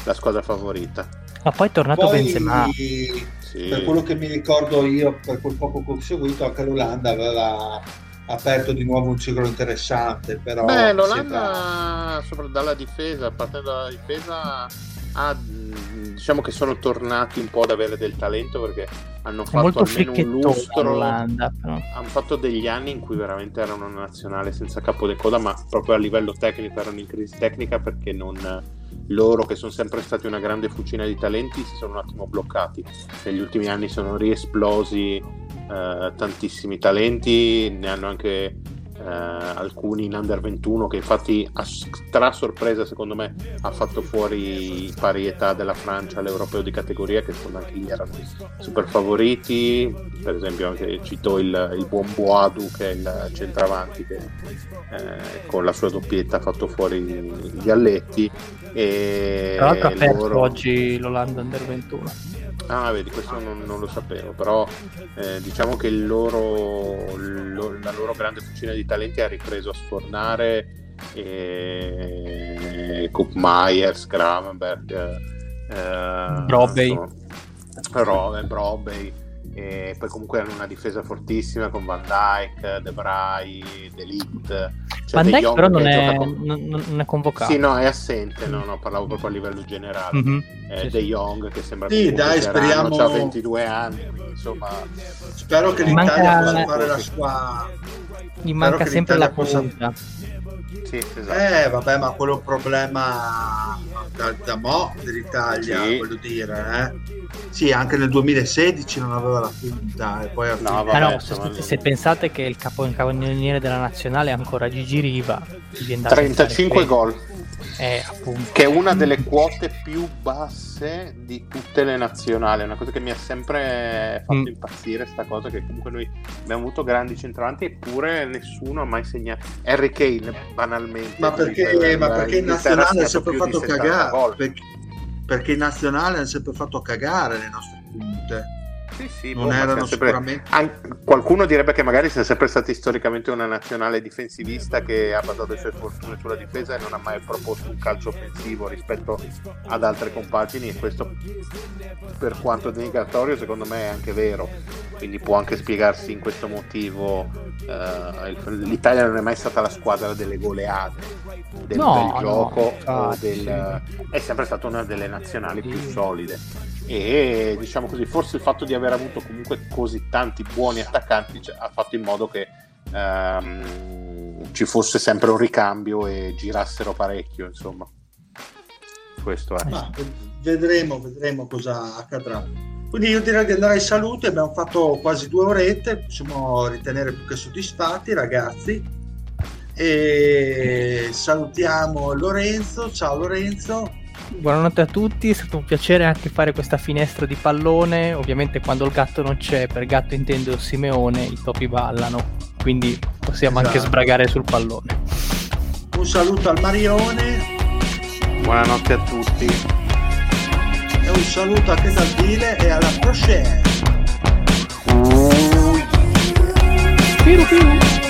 la squadra favorita ma poi è tornato poi, Benzema sì. per quello che mi ricordo io per quel poco che ho seguito anche l'Olanda aveva aperto di nuovo un ciclo interessante. Però Beh, l'Olanda, sembra... dalla difesa, partendo dalla difesa, ha, diciamo che sono tornati un po' ad avere del talento perché hanno fatto almeno un lustro. Hanno fatto degli anni in cui veramente erano una nazionale senza capo di coda, ma proprio a livello tecnico erano in crisi tecnica perché non loro che sono sempre stati una grande fucina di talenti si sono un attimo bloccati negli ultimi anni sono riesplosi eh, tantissimi talenti, ne hanno anche alcuni in under 21 che infatti a stra sorpresa secondo me ha fatto fuori pari età della Francia all'europeo di categoria che secondo anche lì erano super favoriti. Per esempio anche citò il, il buon Boadu che è il centravanti che eh, con la sua doppietta ha fatto fuori i galletti. E tra l'altro ha perso loro... oggi l'Olanda under 21 Ah, vedi, questo non, non lo sapevo, però eh, diciamo che loro, lo, la loro grande fucina di talenti ha ripreso a sfornare eh, Coop Myers, Gravenberg, eh, Brobey. Rove, Brobey e poi comunque hanno una difesa fortissima con Van Dyke, De Vrij, Delict C'è Van De Dijk Jong però non è, con- non, non è convocato. Sì, no, è assente, no, no, parlavo proprio a livello generale. Mhm. Eh, Sì, De. Jong che sembra Sì, dai, speriamo- c'ha 22 anni, quindi, insomma Spero che Manca- l'Italia possa fare la sua... Gli manca che sempre la l'Italia possa- punta. sì, esatto. Eh, vabbè, ma quello è un problema da, da mo' dell'Italia, Sì. voglio dire, eh. Sì, anche nel 2016 non aveva la punta e poi No, vabbè, Ah, no, se, se pensate che il capocannoniere della nazionale è ancora Gigi Riva, vi viene da 35 pensare gol, che- Eh, appunto. che è una delle quote più basse di tutte le nazionali, è una cosa che mi ha sempre fatto Mm. impazzire sta cosa che comunque noi abbiamo avuto grandi centravanti eppure nessuno ha mai segnato Harry Kane banalmente Ma perché, ma perché in Inghilterra nazionale sempre più di fatto 70 cagare? gol. Perché, perché in nazionale hanno sempre fatto cagare le nostre punte. Sì, sì, Non boh, erano sempre- sicuramente... An- qualcuno direbbe che magari siamo sempre stati storicamente una nazionale difensivista che ha basato le sue fortune sulla difesa e non ha mai proposto un calcio offensivo rispetto ad altre compagini e questo per quanto denigratorio secondo me è anche vero. Quindi può anche spiegarsi in questo motivo eh, l'Italia non è mai stata la squadra delle goleade del No, no, gioco o infatti, del, è sempre stata una delle nazionali più solide. E diciamo così forse il fatto di aver avuto comunque così tanti buoni attaccanti cioè, ha fatto in modo che ehm, ci fosse sempre un ricambio e girassero parecchio insomma questo è Ma vedremo, vedremo cosa accadrà. Quindi io direi di andare ai saluti, abbiamo fatto quasi due orette, possiamo ritenere più che soddisfatti ragazzi. E salutiamo Lorenzo, ciao Lorenzo. Buonanotte a tutti, è stato un piacere anche fare questa finestra di pallone. Ovviamente quando il gatto non c'è, per gatto intendo Simeone, i topi ballano. Quindi possiamo anche Esatto. sbragare sul pallone. Un saluto al Marione buonanotte a tutti e un saluto anche dal Dile e alla prochaine. Piru piru.